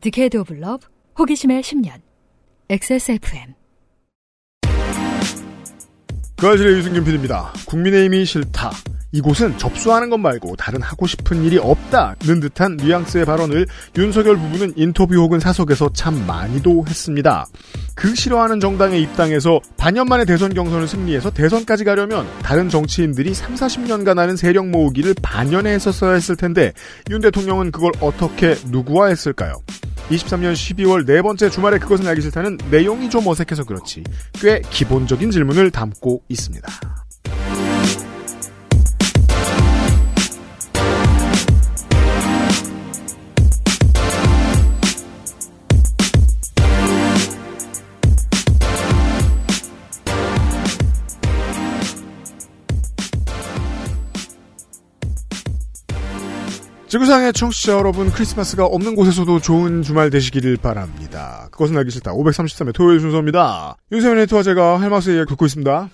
Decade of 러브 호기심의 10년 XSFM 그알싫의 유승균 PD입니다. 국민의힘이 싫다. 이곳은 접수하는 것 말고 다른 하고 싶은 일이 없다는 듯한 뉘앙스의 발언을 윤석열 부부는 인터뷰 혹은 사석에서 참 많이도 했습니다. 그 싫어하는 정당에 입당해서 반년 만에 대선 경선을 승리해서 대선까지 가려면 다른 정치인들이 3, 40년간 하는 세력 모으기를 반년에 했었어야 했을 텐데 윤 대통령은 그걸 어떻게 누구와 했을까요? 23년 12월 네 번째 주말에 그것은 알기 싫다는 내용이 좀 어색해서 그렇지 꽤 기본적인 질문을 담고 있습니다. 지구상의 청취자 여러분 크리스마스가 없는 곳에서도 좋은 주말 되시기를 바랍니다. 그것은 알기 싫다. 533회 토요일 순서입니다. 윤세민 에디터와 제가 이야기 듣고 있습니다.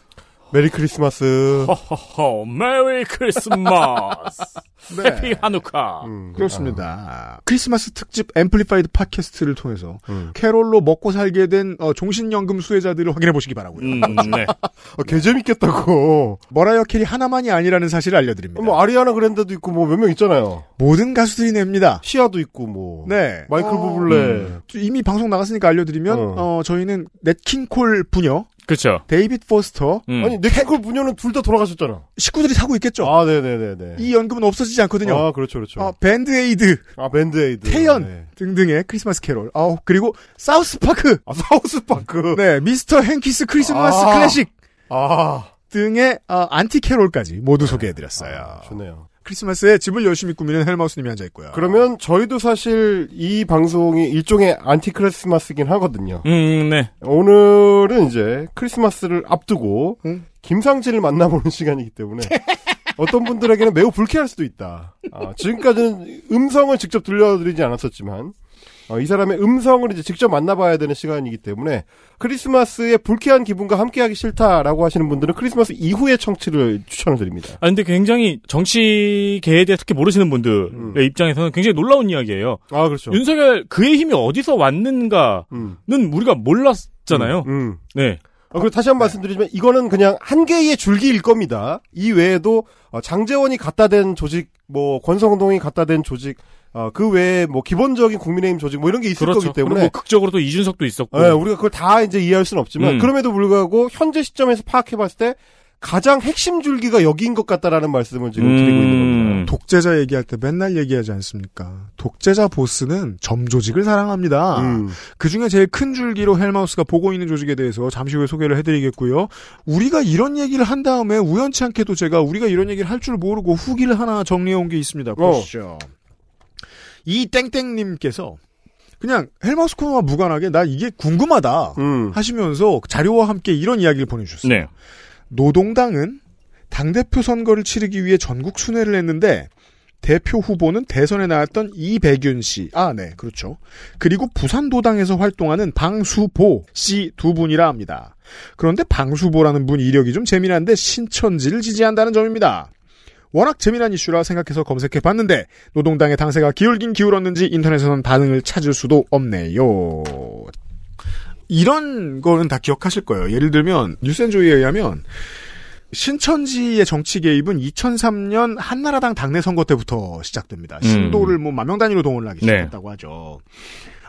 Merry Christmas. 허허허, Merry Christmas. 네. Happy Hanukkah. 음, 그렇습니다. 크리스마스 특집 Amplified 팟캐스트를 통해서 음. 캐롤로 먹고 살게 된 어, 종신연금 수혜자들을 확인해 보시기 바라고요. 음, 네. 아, 개 재밌겠다고. 머라이어 캐리 하나만이 아니라는 사실을 알려드립니다. 뭐 아리아나 그란데도 있고 뭐 몇 명 있잖아요. 모든 가수들이 냅니다. 시아도 있고 뭐. 네. 마이클 어, 부블레. 음. 이미 방송 나갔으니까 알려드리면 어. 어, 저희는 냇 킹 콜 부녀 그쵸. 데이빗 포스터 음. 아니 냇 킹 콜 부녀는 둘 다 돌아가셨잖아. 식구들이 살고 있겠죠. 아, 네네네네. 이 연금은 없어지지 않거든요. 아, 그렇죠, 그렇죠. 어, 밴드에이드, 아, 밴드에이드. 태연 네. 등등의 크리스마스 캐롤. 아 그리고 사우스파크. 아, 사우스파크. 네, Mr. Hankey's Christmas 아. Classics 아. 등의 어, 안티 캐롤까지 모두 소개해드렸어요. 아, 좋네요. 크리스마스에 집을 열심히 꾸미는 헬마우스님이 앉아 있고요. 그러면 저희도 사실 이 방송이 일종의 안티 크리스마스긴 하거든요. 음, 네. 오늘은 이제 크리스마스를 앞두고 응? 김상진을 만나보는 시간이기 때문에 어떤 분들에게는 매우 불쾌할 수도 있다. 아, 지금까지는 음성을 직접 들려드리지 않았었지만 어, 이 사람의 음성을 이제 직접 만나봐야 되는 시간이기 때문에 크리스마스의 불쾌한 기분과 함께하기 싫다라고 하시는 분들은 크리스마스 이후의 청취를 추천을 드립니다. 아, 근데 굉장히 정치계에 대해 특히 모르시는 분들의 음. 입장에서는 굉장히 놀라운 이야기예요. 아 그렇죠. 윤석열 그의 힘이 어디서 왔는가는 음. 우리가 몰랐잖아요. 음. 네. 어, 그리고 다시 한 번 말씀드리지만 이거는 그냥 한 개의 줄기일 겁니다. 이 외에도 어, 장재원이 갖다 댄 조직, 뭐 권성동이 갖다 댄 조직, 어, 그 외에 뭐 기본적인 국민의힘 조직 뭐 이런 게 있을 그렇죠. 거기 때문에 뭐 극적으로 또 이준석도 있었고. 예, 우리가 그걸 다 이제 이해할 수는 없지만 음. 그럼에도 불구하고 현재 시점에서 파악해봤을 때 가장 핵심 줄기가 여기인 것 같다라는 말씀을 지금 드리고 있는 겁니다. 음. 독재자 얘기할 때 맨날 얘기하지 않습니까? 독재자 보스는 점 조직을 사랑합니다. 음. 그 중에 제일 큰 줄기로 헬마우스가 보고 있는 조직에 대해서 잠시 후에 소개를 해드리겠고요. 우리가 이런 얘기를 한 다음에 우연치 않게도 제가 우리가 이런 얘기를 할 줄 모르고 후기를 하나 정리해 온 게 있습니다. 보시죠. 이 땡땡님께서 그냥 헬마우스 코너와 무관하게 나 이게 궁금하다 음. 하시면서 자료와 함께 이런 이야기를 보내주셨어요. 네. 노동당은 당대표 선거를 치르기 위해 전국 순회를 했는데 대표 후보는 대선에 나왔던 이백윤 씨. 아, 네, 그렇죠. 그리고 부산도당에서 활동하는 방수보 씨 두 분이라 합니다. 그런데 방수보라는 분 이력이 좀 재미난데 신천지를 지지한다는 점입니다. 워낙 재미난 이슈라 생각해서 검색해 봤는데 노동당의 당세가 기울긴 기울었는지 인터넷에선 반응을 찾을 수도 없네요. 이런 거는 다 기억하실 거예요. 예를 들면 뉴스앤조이에 의하면 신천지의 정치 개입은 2003년 한나라당 당내 선거 때부터 시작됩니다. 신도를 뭐 만명 단위로 동원을 하기 네. 시작했다고 하죠.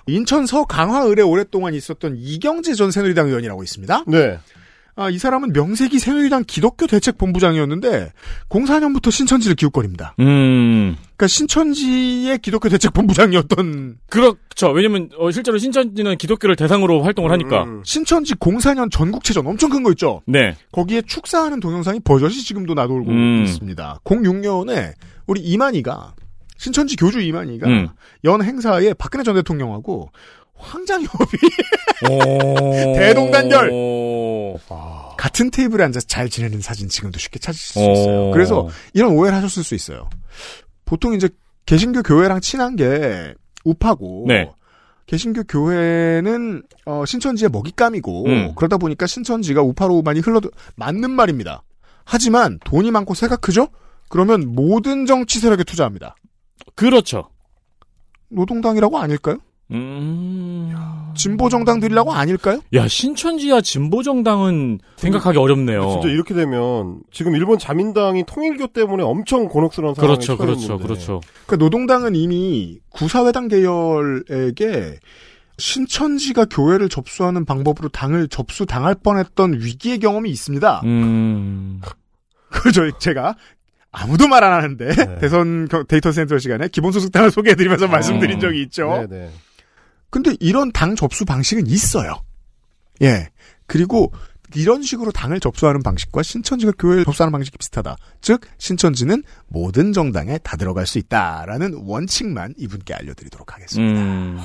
인천 서 강화을에 오랫동안 있었던 이경재 전 새누리당 의원이라고 있습니다. 네. 아, 이 사람은 명색이 새누리당 기독교 대책 본부장이었는데 04년부터 신천지를 기웃거립니다. 음. 그러니까 신천지의 기독교 대책 본부장이었던 그렇죠. 왜냐면 어, 실제로 신천지는 기독교를 대상으로 활동을 하니까. 음. 신천지 04년 전국체전 엄청 큰 거 있죠. 네. 거기에 축사하는 동영상이 버젓이 지금도 나돌고 음. 있습니다. 06년에 우리 이만희가 신천지 교주 이만희가 음. 연 행사에 박근혜 전 대통령하고 황장협이 오. 대동단결! 오. 같은 테이블에 앉아서 잘 지내는 사진 지금도 쉽게 찾으실 수 오. 있어요. 그래서 이런 오해를 하셨을 수 있어요. 보통 이제 개신교 교회랑 친한 게 우파고 네. 개신교 교회는 어, 신천지의 먹잇감이고 음. 그러다 보니까 신천지가 우파로 많이 흘러도 맞는 말입니다. 하지만 돈이 많고 새가 크죠? 그러면 모든 정치 세력에 투자합니다. 그렇죠. 노동당이라고 아닐까요? 음. 진보 정당들이라고 아닐까요? 야, 신천지와 진보 정당은 생각하기 어렵네요. 진짜 이렇게 되면 지금 일본 자민당이 통일교 때문에 엄청 곤혹스러운 상황에 그렇죠, 그렇죠, 그렇죠. 그러니까 노동당은 이미 구사회당 계열에게 신천지가 교회를 접수하는 방법으로 당을 접수 당할 뻔했던 위기의 경험이 있습니다. 음. 그저 제가 아무도 말 안 하는데 네. 대선 겨- 데이터 센터 시간에 기본소득당을 소개해드리면서 말씀드린 적이 있죠. 네, 네. 근데 이런 당 접수 방식은 있어요. 예. 그리고 이런 식으로 당을 접수하는 방식과 신천지가 교회를 접수하는 방식이 비슷하다. 즉 신천지는 모든 정당에 다 들어갈 수 있다라는 원칙만 이분께 알려드리도록 하겠습니다. 음.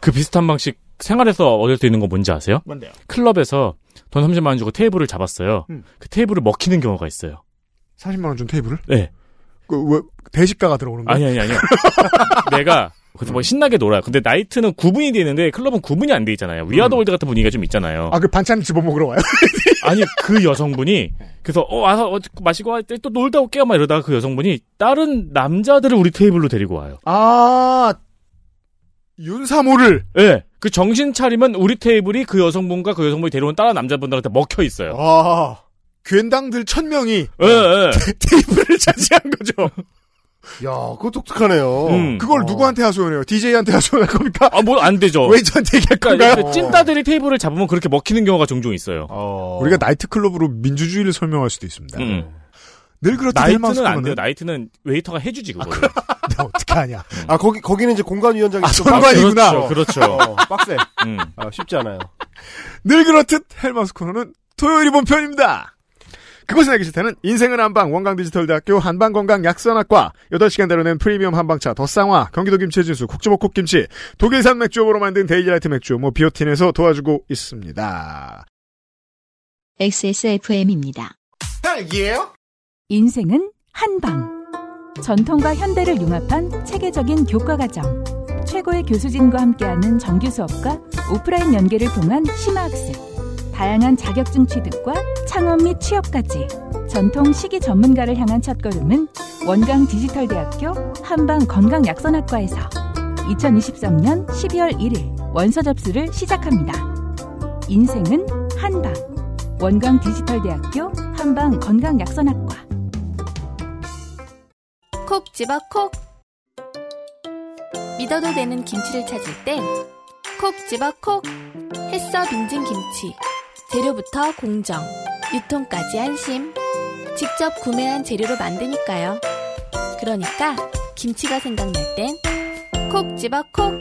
그 비슷한 방식 생활에서 얻을 수 있는 거 뭔지 아세요? 뭔데요? 클럽에서 돈 30만 원 주고 테이블을 잡았어요. 음. 그 테이블을 먹히는 경우가 있어요. 40만 원 준 테이블을? 네. 그, 왜, 대식가가 들어오는 거야? 아니, 아니, 아니요. 내가, 그래서 뭐 신나게 놀아요. 근데 나이트는 구분이 돼 있는데 클럽은 구분이 안 돼 있잖아요. We are the world 같은 분위기가 좀 있잖아요. 아, 그 반찬 집어먹으러 와요? 아니, 그 여성분이, 그래서, 어, 와서 어, 마시고 할 때 또 놀다 올게요. 막 이러다가 그 여성분이 다른 남자들을 우리 테이블로 데리고 와요. 아, 윤사모를. 예. 네. 그 정신 차리면 우리 테이블이 그 여성분과 그 여성분이 데려온 다른 남자분들한테 먹혀 있어요. 아, 괜당들 천 명이 예, 예. 테이블을 차지한 거죠. 야, 그거 독특하네요. 음. 그걸 어. 누구한테 하소연해요? DJ한테 하소연할 겁니까? 아, 뭐 안 되죠. 웨이터한테 얘기할 그러니까 건가요? 이렇게 찐따들이 테이블을 잡으면 그렇게 먹히는 경우가 종종 있어요. 어. 우리가 나이트클럽으로 민주주의를 설명할 수도 있습니다. 음. 늘 그렇듯 나이트는 안 돼요. 나이트는 웨이터가 해주지 그거를. 내가 어떻게 하냐. 아, 거기, 거기는 이제 공간위원장이 아, 좀 선관위구나. 그렇죠, 그렇죠. 어, 빡세. 음. 아, 쉽지 않아요. 늘 그렇듯 헬마우스 코너는 토요일 이 본 편입니다. 그것은 알기 싫다는 인생은 한방 원광디지털대학교 한방건강 약선학과 8시간 다루는 프리미엄 한방차 더쌍화 경기도 김치진수 국주목국 김치 독일산 맥주업으로 만든 데일리라이트 맥주 뭐 비오틴에서 도와주고 있습니다. XSFM입니다. 딸기예요? 인생은 한방. 전통과 현대를 융합한 체계적인 교과 과정. 최고의 교수진과 함께하는 정규 수업과 오프라인 연계를 통한 심화학습. 다양한 자격증 취득과 창업 및 취업까지. 전통 시기 전문가를 향한 첫걸음은 원광 디지털대학교 한방 건강약선학과에서 2023년 12월 1일 원서 접수를 시작합니다. 인생은 한방. 원광 디지털대학교 한방 건강약선학과. 콕 집어 콕 믿어도 되는 김치를 찾을 땐 콕 집어 콕 햇서 빙진 김치 재료부터 공정 유통까지 안심 직접 구매한 재료로 만드니까요 그러니까 김치가 생각날 땐 콕 집어 콕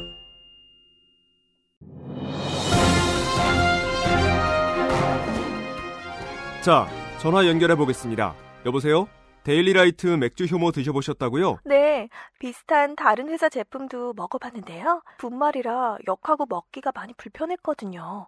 자, 전화 연결해 보겠습니다. 여보세요? 데일리라이트 맥주 효모 드셔보셨다고요? 네, 비슷한 다른 회사 제품도 먹어봤는데요. 분말이라 역하고 먹기가 많이 불편했거든요.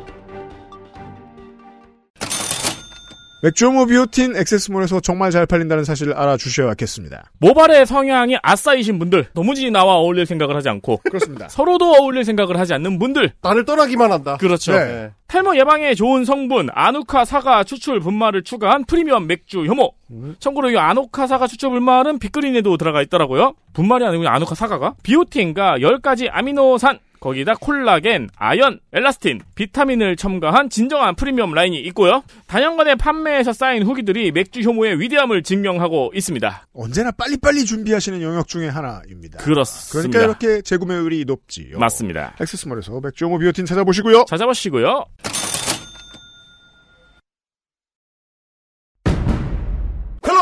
맥주호모 비오틴 액세스몰에서 정말 잘 팔린다는 사실을 알아주셔야겠습니다. 모발의 성향이 아싸이신 분들, 도무지 나와 어울릴 생각을 하지 않고 그렇습니다. 서로도 어울릴 생각을 하지 않는 분들. 나를 떠나기만 한다. 그렇죠. 네. 탈모 예방에 좋은 성분 아누카 사과 추출 분말을 추가한 프리미엄 맥주 효모. 참고로 이 아누카 사과 추출 분말은 빅그린에도 들어가 있더라고요. 분말이 아니고 아누카 사과가 비오틴과 10가지 아미노산 거기다 콜라겐, 아연, 엘라스틴, 비타민을 첨가한 진정한 프리미엄 라인이 있고요. 단연간의 판매에서 쌓인 후기들이 맥주 효모의 위대함을 증명하고 있습니다. 언제나 빨리빨리 준비하시는 영역 중에 하나입니다. 그렇습니다. 그러니까 이렇게 재구매율이 높지요. 맞습니다. 액세스몰에서 맥주호모 비오틴 찾아보시고요. 찾아보시고요.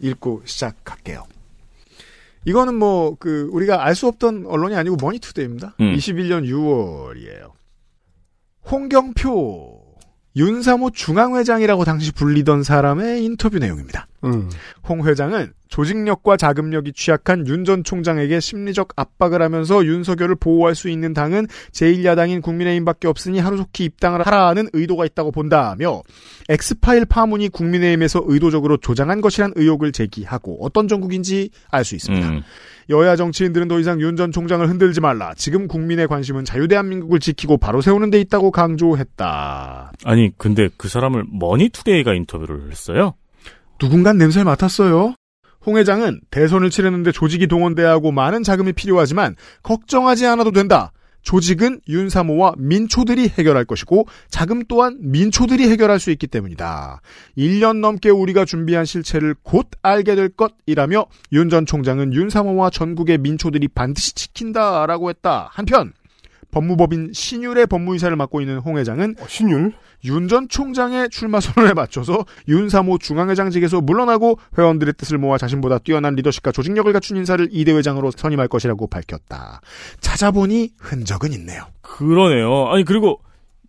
읽고 시작할게요. 이거는 뭐 그 우리가 알 수 없던 언론이 아니고 머니투데이입니다. 음. 21년 6월이에요. 홍경표 윤사모 중앙회장이라고 당시 불리던 사람의 인터뷰 내용입니다. 음. 홍 회장은 조직력과 자금력이 취약한 윤 전 총장에게 심리적 압박을 하면서 윤석열을 보호할 수 있는 당은 제1야당인 국민의힘밖에 없으니 하루속히 입당을 하라는 의도가 있다고 본다며 X파일 파문이 국민의힘에서 의도적으로 조장한 것이란 의혹을 제기하고 어떤 정국인지 알 수 있습니다. 음. 여야 정치인들은 더 이상 윤 전 총장을 흔들지 말라. 지금 국민의 관심은 자유대한민국을 지키고 바로 세우는 데 있다고 강조했다. 아니 근데 그 사람을 머니투데이가 인터뷰를 했어요. 누군간 냄새를 맡았어요. 홍 회장은 대선을 치르는데 조직이 동원돼야 하고 많은 자금이 필요하지만 걱정하지 않아도 된다. 조직은 윤사모와 민초들이 해결할 것이고 자금 또한 민초들이 해결할 수 있기 때문이다. 1년 넘게 우리가 준비한 실체를 곧 알게 될 것이라며 윤 전 총장은 윤사모와 전국의 민초들이 반드시 지킨다라고 했다. 한편 법무법인 신율의 법무이사를 맡고 있는 홍 회장은 어, 신율? 윤 전 총장의 출마 선언에 맞춰서 윤 사모 중앙회장직에서 물러나고 회원들의 뜻을 모아 자신보다 뛰어난 리더십과 조직력을 갖춘 인사를 이대 회장으로 선임할 것이라고 밝혔다. 찾아보니 흔적은 있네요. 그러네요. 아니 그리고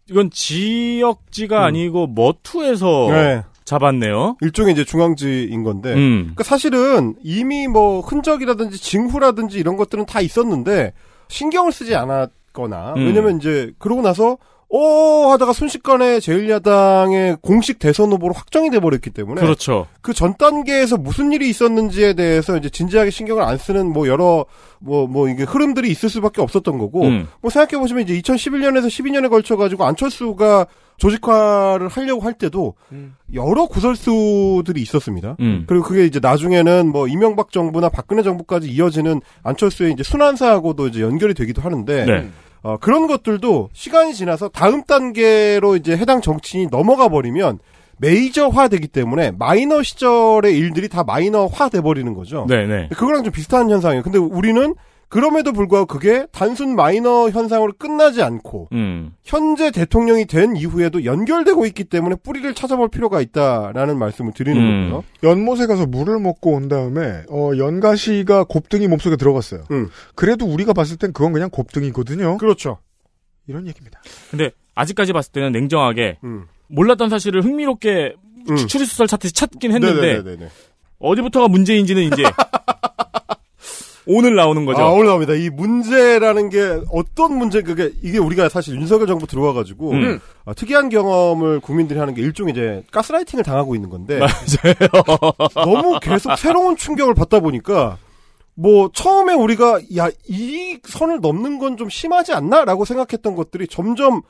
이건 지역지가 아니고 머투에서 네. 잡았네요. 일종의 이제 중앙지인 건데. 음. 그러니까 사실은 이미 뭐 흔적이라든지 징후라든지 이런 것들은 다 있었는데 신경을 쓰지 않았 거나 음. 왜냐면 이제 그러고 나서 오 하다가 순식간에 제1야당의 공식 대선 후보로 확정이 돼 버렸기 때문에 그렇죠. 그 전 단계에서 무슨 일이 있었는지에 대해서 이제 진지하게 신경을 안 쓰는 뭐 여러 뭐뭐 이게 흐름들이 있을 수밖에 없었던 거고 음. 뭐 생각해 보시면 이제 2011년에서 12년에 걸쳐 가지고 안철수가 조직화를 하려고 할 때도 여러 구설수들이 있었습니다. 음. 그리고 그게 이제 나중에는 뭐 이명박 정부나 박근혜 정부까지 이어지는 안철수의 이제 순환사하고도 이제 연결이 되기도 하는데 네. 어, 그런 것들도 시간이 지나서 다음 단계로 이제 해당 정치인이 넘어가 버리면 메이저화 되기 때문에 마이너 시절의 일들이 다 마이너화 돼 버리는 거죠. 네네. 그거랑 좀 비슷한 현상이에요. 근데 우리는 그럼에도 불구하고 그게 단순 마이너 현상으로 끝나지 않고 음. 현재 대통령이 된 이후에도 연결되고 있기 때문에 뿌리를 찾아볼 필요가 있다라는 말씀을 드리는 음. 거고요. 연못에 가서 물을 먹고 온 다음에 어, 연가시가 곱등이 몸속에 들어갔어요. 음. 그래도 우리가 봤을 땐 그건 그냥 곱등이거든요. 그렇죠. 이런 얘기입니다. 근데 아직까지 봤을 때는 냉정하게 음. 몰랐던 사실을 흥미롭게 음. 추리수설 찾듯이 찾긴 했는데 네네네네. 어디부터가 문제인지는 이제 오늘 나오는 거죠. 아, 오늘 나옵니다. 이 문제라는 게 어떤 문제, 그게, 이게 우리가 사실 윤석열 정부 들어와 가지고, 음. 아, 특이한 경험을 국민들이 하는 게 일종의 이제 가스라이팅을 당하고 있는 건데, 너무 계속 새로운 충격을 받다 보니까, 뭐, 처음에 우리가, 야, 이 선을 넘는 건 좀 심하지 않나? 라고 생각했던 것들이 점점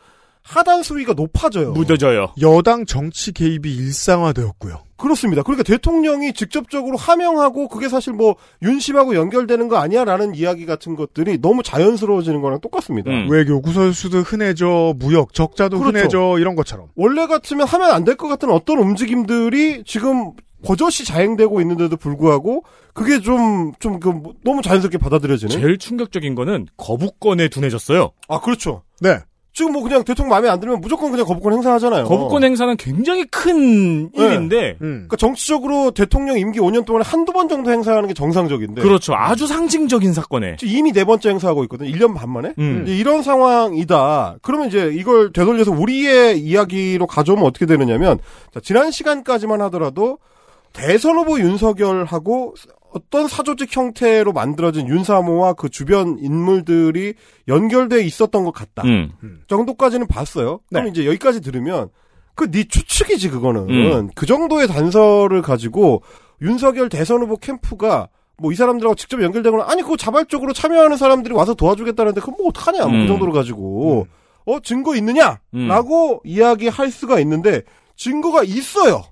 하단 수위가 높아져요. 묻어져요. 여당 정치 개입이 일상화되었고요. 그렇습니다. 그러니까 대통령이 직접적으로 하명하고 그게 사실 뭐 윤심하고 연결되는 거 아니야라는 이야기 같은 것들이 너무 자연스러워지는 거랑 똑같습니다. 음. 외교 구설수도 흔해져, 무역 적자도 그렇죠. 흔해져 이런 것처럼. 원래 같으면 하면 안 될 것 같은 어떤 움직임들이 지금 버젓이 자행되고 있는데도 불구하고 그게 좀 좀 그 너무 자연스럽게 받아들여지는. 제일 충격적인 거는 거부권에 둔해졌어요. 아 그렇죠. 네. 지금 뭐 그냥 대통령 마음에 안 들면 무조건 그냥 거부권 행사하잖아요. 거부권 행사는 굉장히 큰 네. 일인데 음. 그러니까 정치적으로 대통령 임기 5년 동안에 한두 번 정도 행사하는 게 정상적인데. 그렇죠. 아주 상징적인 사건에. 이미 네 번째 행사하고 있거든. 1년 반 만에. 음. 이런 상황이다. 그러면 이제 이걸 되돌려서 우리의 이야기로 가져오면 어떻게 되느냐면 자, 지난 시간까지만 하더라도 대선 후보 윤석열하고 어떤 사조직 형태로 만들어진 윤사모와 그 주변 인물들이 연결돼 있었던 것 같다. 음. 정도까지는 봤어요. 그럼 네. 이제 여기까지 들으면 그네 추측이지 그거는 음. 그 정도의 단서를 가지고 윤석열 대선 후보 캠프가 뭐 이 사람들하고 직접 연결되거나 아니 그거 자발적으로 참여하는 사람들이 와서 도와주겠다는데 그럼 뭐 어떡하냐 뭐 음. 그 정도로 가지고 어 증거 있느냐라고 음. 이야기할 수가 있는데 증거가 있어요.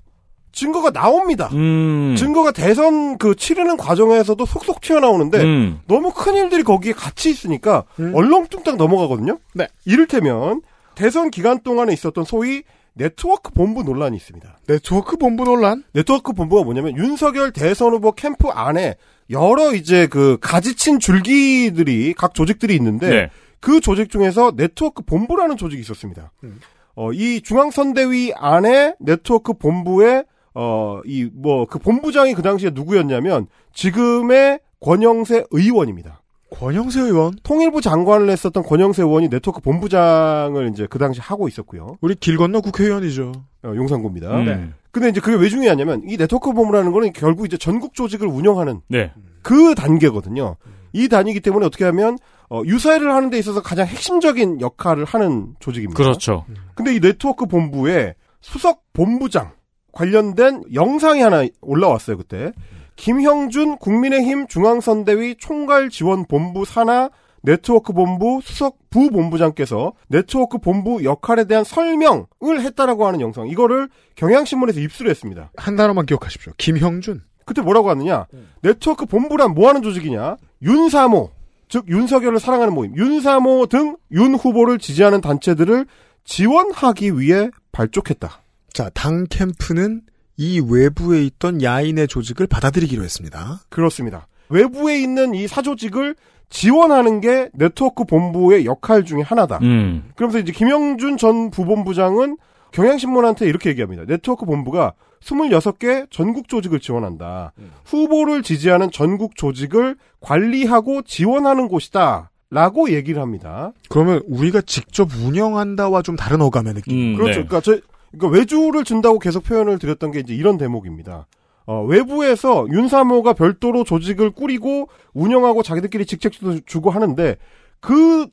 증거가 나옵니다. 음. 증거가 대선 그 치르는 과정에서도 속속 튀어나오는데 음. 너무 큰 일들이 거기에 같이 있으니까 음. 얼렁뚱땅 넘어가거든요. 네. 이를테면 대선 기간 동안에 있었던 소위 네트워크 본부 논란이 있습니다. 네트워크 본부 논란? 네트워크 본부가 뭐냐면 윤석열 대선 후보 캠프 안에 여러 이제 그 가지친 줄기들이 각 조직들이 있는데 네. 그 조직 중에서 네트워크 본부라는 조직이 있었습니다. 음. 어, 이 중앙선대위 안에 네트워크 본부에 어, 이, 뭐, 그 본부장이 그 당시에 누구였냐면, 지금의 권영세 의원입니다. 권영세 의원. 통일부 장관을 했었던 권영세 의원이 네트워크 본부장을 이제 그 당시 하고 있었고요. 우리 길 건너 국회의원이죠. 어, 용산구입니다. 음. 네. 근데 이제 그게 왜 중요하냐면, 이 네트워크 본부라는 거는 결국 이제 전국 조직을 운영하는 네. 그 단계거든요. 이 단위이기 때문에 어떻게 하면, 어, 유사회를 하는 데 있어서 가장 핵심적인 역할을 하는 조직입니다. 그렇죠. 근데 이 네트워크 본부에 수석 본부장 관련된 영상이 하나 올라왔어요, 그때. 김형준 국민의힘 중앙선대위 총괄지원본부 산하 네트워크 본부 수석 부본부장께서 네트워크 본부 역할에 대한 설명을 했다라고 하는 영상. 이거를 경향신문에서 입수를 했습니다. 한 단어만 기억하십시오. 김형준. 그때 뭐라고 하느냐? 네트워크 본부란 뭐 하는 조직이냐? 윤사모, 즉 윤석열을 사랑하는 모임, 윤사모 등 윤 후보를 지지하는 단체들을 지원하기 위해 발족했다. 자, 당 캠프는 이 외부에 있던 야인의 조직을 받아들이기로 했습니다. 그렇습니다. 외부에 있는 이 사조직을 지원하는 게 네트워크 본부의 역할 중에 하나다. 음. 그러면서 이제 김영준 전 부본부장은 경향신문한테 이렇게 얘기합니다. 네트워크 본부가 26개 전국 조직을 지원한다. 후보를 지지하는 전국 조직을 관리하고 지원하는 곳이다. 라고 얘기를 합니다. 그러면 우리가 직접 운영한다와 좀 다른 어감의 느낌. 음, 그렇죠. 네. 그러니까 저 그러니까 외주를 준다고 계속 표현을 드렸던 게 이제 이런 대목입니다. 어, 외부에서 윤사모가 별도로 조직을 꾸리고 운영하고 자기들끼리 직책도 주고 하는데 그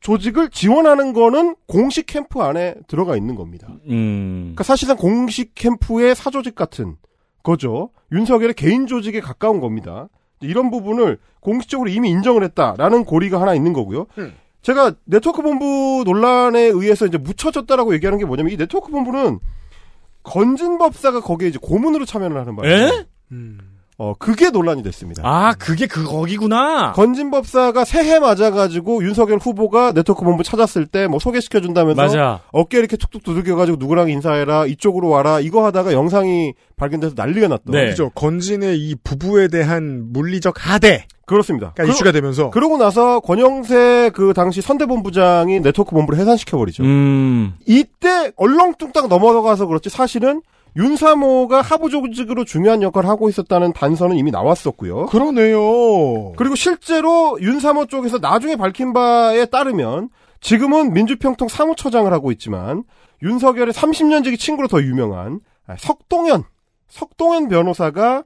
조직을 지원하는 거는 공식 캠프 안에 들어가 있는 겁니다. 음. 그러니까 사실상 공식 캠프의 사조직 같은 거죠. 윤석열의 개인 조직에 가까운 겁니다. 이런 부분을 공식적으로 이미 인정을 했다라는 고리가 하나 있는 거고요. 음. 제가 네트워크 본부 논란에 의해서 이제 묻혀졌다라고 얘기하는 게 뭐냐면 이 네트워크 본부는 건진법사가 거기에 이제 고문으로 참여를 하는 에? 음. 어 그게 논란이 됐습니다. 아, 그게 그 거기구나. 건진법사가 새해 맞아가지고 윤석열 후보가 네트워크 본부 찾았을 때 뭐 소개시켜준다면서 맞아. 어깨 이렇게 툭툭 두들겨가지고 누구랑 인사해라 이쪽으로 와라 이거 하다가 영상이 발견돼서 난리가 났던 네. 그죠. 건진의 이 부부에 대한 물리적 하대가 그렇습니다. 그러, 이슈가 되면서 그러고 나서 권영세 그 당시 선대본부장이 네트워크 본부를 해산시켜 버리죠. 음. 이때 얼렁뚱땅 넘어가서 그렇지 사실은 윤사모가 하부 조직으로 중요한 역할을 하고 있었다는 단서는 이미 나왔었고요. 그러네요. 그리고 실제로 윤사모 쪽에서 나중에 밝힌 바에 따르면 지금은 민주평통 사무처장을 하고 있지만 윤석열의 30년지기 친구로 더 유명한 석동현, 석동현 변호사가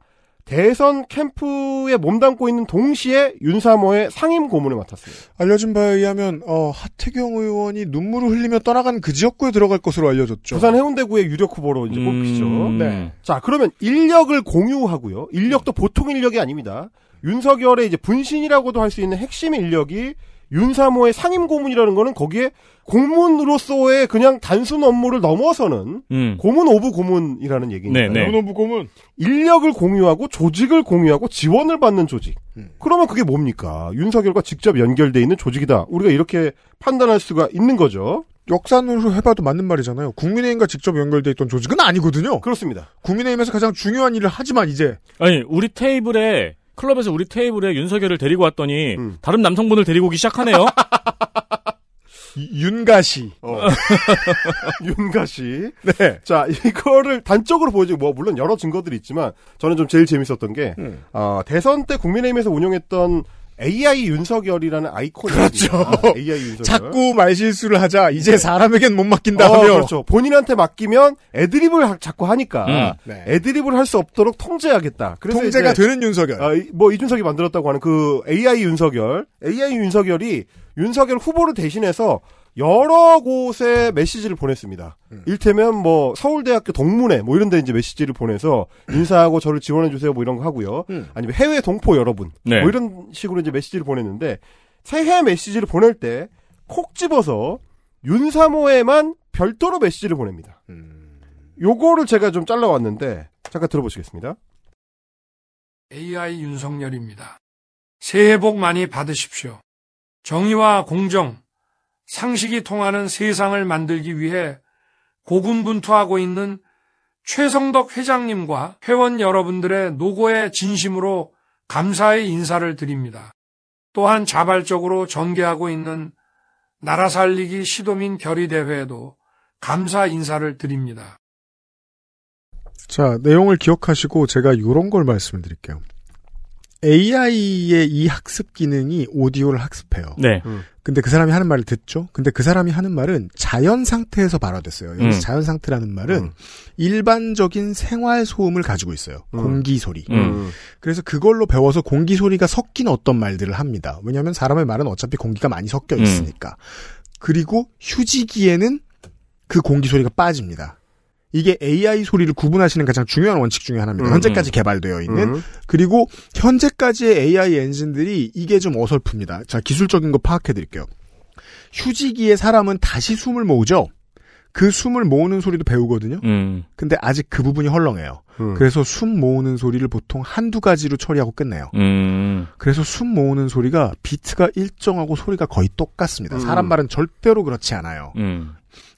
대선 캠프에 몸담고 있는 동시에 윤사모의 상임 고문을 맡았습니다. 알려진 바에 의하면 어, 하태경 의원이 눈물을 흘리며 떠나간 그 지역구에 들어갈 것으로 알려졌죠. 부산 해운대구의 유력 후보로 이제 뽑히죠. 음. 네. 자, 그러면 인력을 공유하고요. 인력도 보통 인력이 아닙니다. 윤석열의 이제 분신이라고도 할 수 있는 핵심 인력이 윤사모의 상임 고문이라는 거는 거기에 공문으로서의 그냥 단순 업무를 넘어서는 음. 고문 of 고문이라는 얘기니까요. 네, 네. of 고문. 인력을 공유하고 조직을 공유하고 지원을 받는 조직. 음. 그러면 그게 뭡니까? 윤석열과 직접 연결돼 있는 조직이다. 우리가 이렇게 판단할 수가 있는 거죠. 역산으로 해봐도 맞는 말이잖아요. 국민의힘과 직접 연결돼 있던 조직은 아니거든요. 그렇습니다. 국민의힘에서 가장 중요한 일을 하지만 이제 아니, 우리 테이블에 클럽에서 우리 테이블에 윤석열을 데리고 왔더니 음. 다른 남성분을 데리고 오기 시작하네요. 이- 윤가시. 어. 윤가 씨. 네. 자, 이거를 단적으로 보여주고, 뭐, 물론 여러 증거들이 있지만, 저는 좀 제일 재밌었던 게, 음. 어, 대선 때 국민의힘에서 운영했던 AI 윤석열이라는 아이콘이. 그렇죠. AI 윤석열. 자꾸 말실수를 하자. 이제 사람에겐 못 맡긴다 어, 하며. 그렇죠. 본인한테 맡기면 애드립을 하- 자꾸 하니까, 음. 네. 애드립을 할 수 없도록 통제하겠다. 그래서 통제가 이제, 되는 윤석열. 어, 이- 뭐 이준석이 만들었다고 하는 그 AI 윤석열, AI 윤석열이 윤석열 후보를 대신해서 여러 곳에 메시지를 보냈습니다. 음. 일테면 뭐 서울대학교 동문회 뭐 이런 데 이제 메시지를 보내서 인사하고 저를 지원해 주세요 뭐 이런 거 하고요. 음. 아니면 해외 동포 여러분 네. 뭐 이런 식으로 이제 메시지를 보냈는데 새해 메시지를 보낼 때 콕 집어서 윤사모에만 별도로 메시지를 보냅니다. 음. 요거를 제가 좀 잘라왔는데 잠깐 들어보시겠습니다. AI 윤석열입니다. 새해 복 많이 받으십시오. 정의와 공정, 상식이 통하는 세상을 만들기 위해 고군분투하고 있는 최성덕 회장님과 회원 여러분들의 노고에 진심으로 감사의 인사를 드립니다. 또한 자발적으로 전개하고 있는 나라 살리기 시도민 결의대회에도 감사 인사를 드립니다. 자, 내용을 기억하시고 제가 이런 걸 말씀을 드릴게요. AI의 이 학습 기능이 오디오를 학습해요. 네. 근데 그 사람이 하는 말을 듣죠? 근데 그 사람이 하는 말은 자연 상태에서 발화됐어요. 여기서 음. 자연 상태라는 말은 음. 일반적인 생활 소음을 가지고 있어요. 음. 공기 소리. 음. 그래서 그걸로 배워서 공기 소리가 섞인 어떤 말들을 합니다. 왜냐하면 사람의 말은 어차피 공기가 많이 섞여 음. 있으니까. 그리고 휴지기에는 그 공기 소리가 빠집니다. 이게 AI 소리를 구분하시는 가장 중요한 원칙 중에 하나입니다. 음. 현재까지 개발되어 있는 음. 그리고 현재까지의 AI 엔진들이 이게 좀 어설픕니다. 자, 기술적인 거 파악해 드릴게요. 휴지기에 사람은 다시 숨을 모으죠. 그 숨을 모으는 소리도 배우거든요. 음. 근데 아직 그 부분이 헐렁해요. 음. 그래서 숨 모으는 소리를 보통 한두 가지로 처리하고 끝내요. 음. 그래서 숨 모으는 소리가 비트가 일정하고 소리가 거의 똑같습니다. 음. 사람 말은 절대로 그렇지 않아요.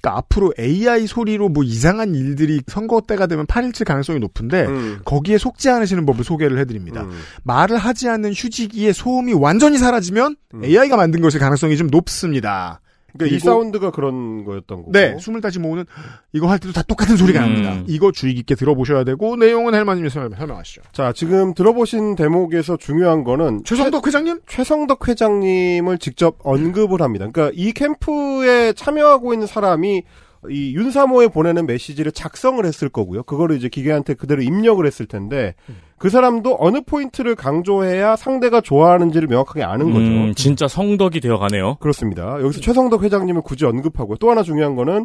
음. 그러니까 앞으로 AI 소리로 뭐 이상한 일들이 선거 때가 되면 파일칠 가능성이 높은데 음. 거기에 속지 않으시는 법을 소개를 해드립니다. 음. 말을 하지 않는 휴지기의 소음이 완전히 사라지면 음. AI가 만든 것일 가능성이 좀 높습니다. 그러니까 이 사운드가 그런 거였던 거고. 네, 숨을 다시 모으는 이거 할 때도 다 똑같은 소리가 음. 납니다. 이거 주의 깊게 들어보셔야 되고 내용은 헬마님이 설명- 설명하시죠. 자, 지금 들어보신 대목에서 중요한 거는 최성덕 회장님? 최성덕 회장님을 직접 언급을 합니다. 그러니까 이 캠프에 참여하고 있는 사람이 이 윤사모에 보내는 메시지를 작성을 했을 거고요. 그거를 이제 기계한테 그대로 입력을 했을 텐데 그 사람도 어느 포인트를 강조해야 상대가 좋아하는지를 명확하게 아는 거죠. 음, 진짜 성덕이 되어가네요. 그렇습니다. 여기서 최성덕 회장님을 굳이 언급하고요. 또 하나 중요한 거는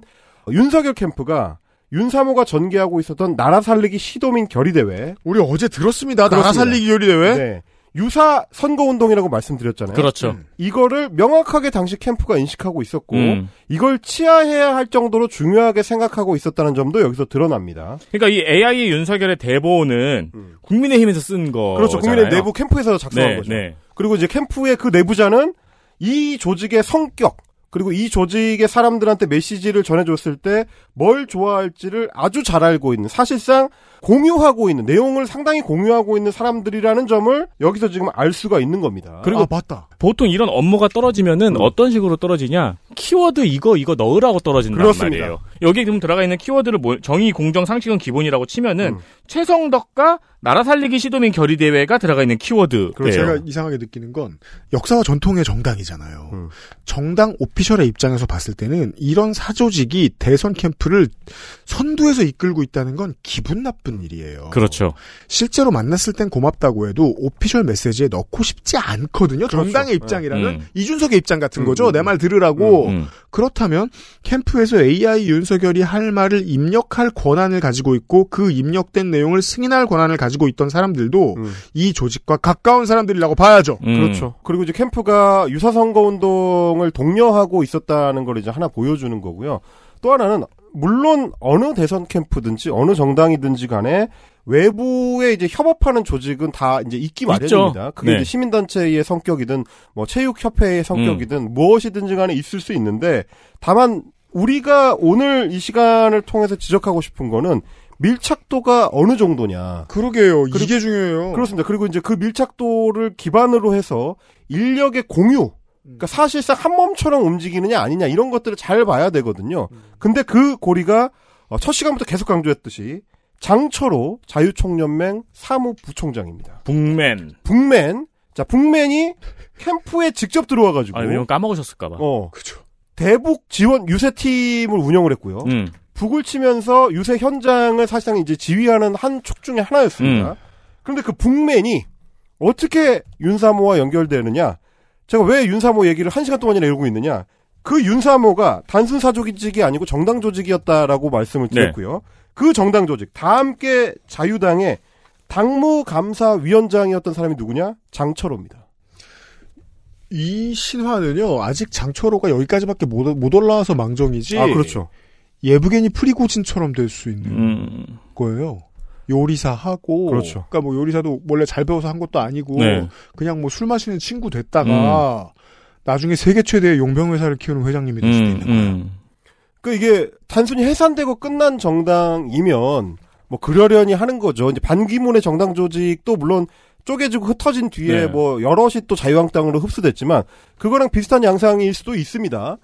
윤석열 캠프가 윤사모가 전개하고 있었던 나라 살리기 시도민 결의대회 우리 어제 들었습니다. 나라 그렇습니다. 살리기 요리 대회. 네. 유사 선거운동이라고 말씀드렸잖아요. 그렇죠. 음. 이거를 명확하게 당시 캠프가 인식하고 있었고 음. 이걸 치하해야 할 정도로 중요하게 생각하고 있었다는 점도 여기서 드러납니다. 그러니까 이 AI 윤석열의 대본은 음. 국민의힘에서 쓴 거. 그렇죠. 국민의 내부 캠프에서 작성한 네, 거죠. 네. 그리고 이제 캠프의 그 내부자는 이 조직의 성격 그리고 이 조직의 사람들한테 메시지를 전해줬을 때 뭘 좋아할지를 아주 잘 알고 있는 사실상 공유하고 있는 내용을 상당히 공유하고 있는 사람들이라는 점을 여기서 지금 알 수가 있는 겁니다. 그리고 아, 맞다. 보통 이런 업무가 떨어지면은 음. 어떤 식으로 떨어지냐? 키워드 이거 이거 넣으라고 떨어진단 그렇습니다. 말이에요. 여기 지금 들어가 있는 키워드를 뭐- 정의, 공정, 상식은 기본이라고 치면은 음. 최성덕과 나라 살리기 시도민 결의 대회가 들어가 있는 키워드. 그리고 제가 이상하게 느끼는 건 역사와 전통의 정당이잖아요. 음. 정당 오피셜의 입장에서 봤을 때는 이런 사조직이 대선 캠프를 선두에서 이끌고 있다는 건 기분 나쁜 일이에요. 그렇죠. 실제로 만났을 땐 고맙다고 해도 오피셜 메시지에 넣고 싶지 않거든요. 그렇죠. 정당의 입장이라면 음. 이준석의 입장 같은 음, 거죠. 음, 내말 들으라고. 음. 그렇다면 캠프에서 AI 윤석열이 할 말을 입력할 권한을 가지고 있고 그 입력된 내용을 승인할 권한을 가지고 있던 사람들도 음. 이 조직과 가까운 사람들이라고 봐야죠. 음. 그렇죠. 그리고 이제 캠프가 유사 선거 운동을 독려하고 있었다는 걸 이제 하나 보여주는 거고요. 또 하나는 물론 어느 대선 캠프든지 어느 정당이든지 간에 외부에 이제 협업하는 조직은 다 이제 있기. 마련입니다. 그게 네. 이제 시민단체의 성격이든 뭐 체육협회의 성격이든 무엇이든지 간에 있을 수 있는데 다만 우리가 오늘 이 시간을 통해서 지적하고 싶은 거는 밀착도가 어느 정도냐. 그러게요. 이게 중요해요. 그렇습니다. 그리고 이제 그 밀착도를 기반으로 해서 인력의 공유, 그러니까 사실상 한 몸처럼 움직이느냐 아니냐 이런 것들을 잘 봐야 되거든요. 근데 그 고리가 어, 첫 시간부터 계속 강조했듯이 장철호 자유총연맹 사무부총장입니다. 북맨. 북맨, 자 북맨이 캠프에 직접 들어와가지고 아, 왜냐면 까먹으셨을까봐. 어 그죠. 대북 지원 유세팀을 운영을 했고요. 음. 북을 치면서 유세 현장을 사실상 이제 지휘하는 한축 중에 하나였습니다. 음. 그런데 그 북맨이 어떻게 윤사모와 연결되느냐? 제가 왜 윤사모 얘기를 한 시간 동안이나 이러고 있느냐? 그 윤사모가 단순 사조직이 아니고 정당 조직이었다라고 말씀을 네. 드렸고요. 그 정당 조직 다 함께 자유당의 당무감사위원장이었던 사람이 누구냐? 장철호입니다. 이 신화는요. 아직 장철호가 여기까지밖에 못, 못 올라와서 망정이지. 아 그렇죠. 예브게니 프리고진처럼 될 수 있는 음. 거예요. 요리사 하고 그렇죠. 그러니까 뭐 요리사도 원래 잘 배워서 한 것도 아니고 네. 그냥 뭐 술 마시는 친구 됐다가 나중에 세계 최대의 용병 회사를 키우는 회장님이 될 수도 음, 있는 거예요. 음. 그 이게 단순히 해산되고 끝난 정당이면 뭐 그러려니 하는 거죠. 이제 반기문의 정당 조직도 물론 쪼개지고 흩어진 뒤에 네. 뭐 여럿이 또 자유한국당으로 흡수됐지만 그거랑 비슷한 양상일 수도 있습니다.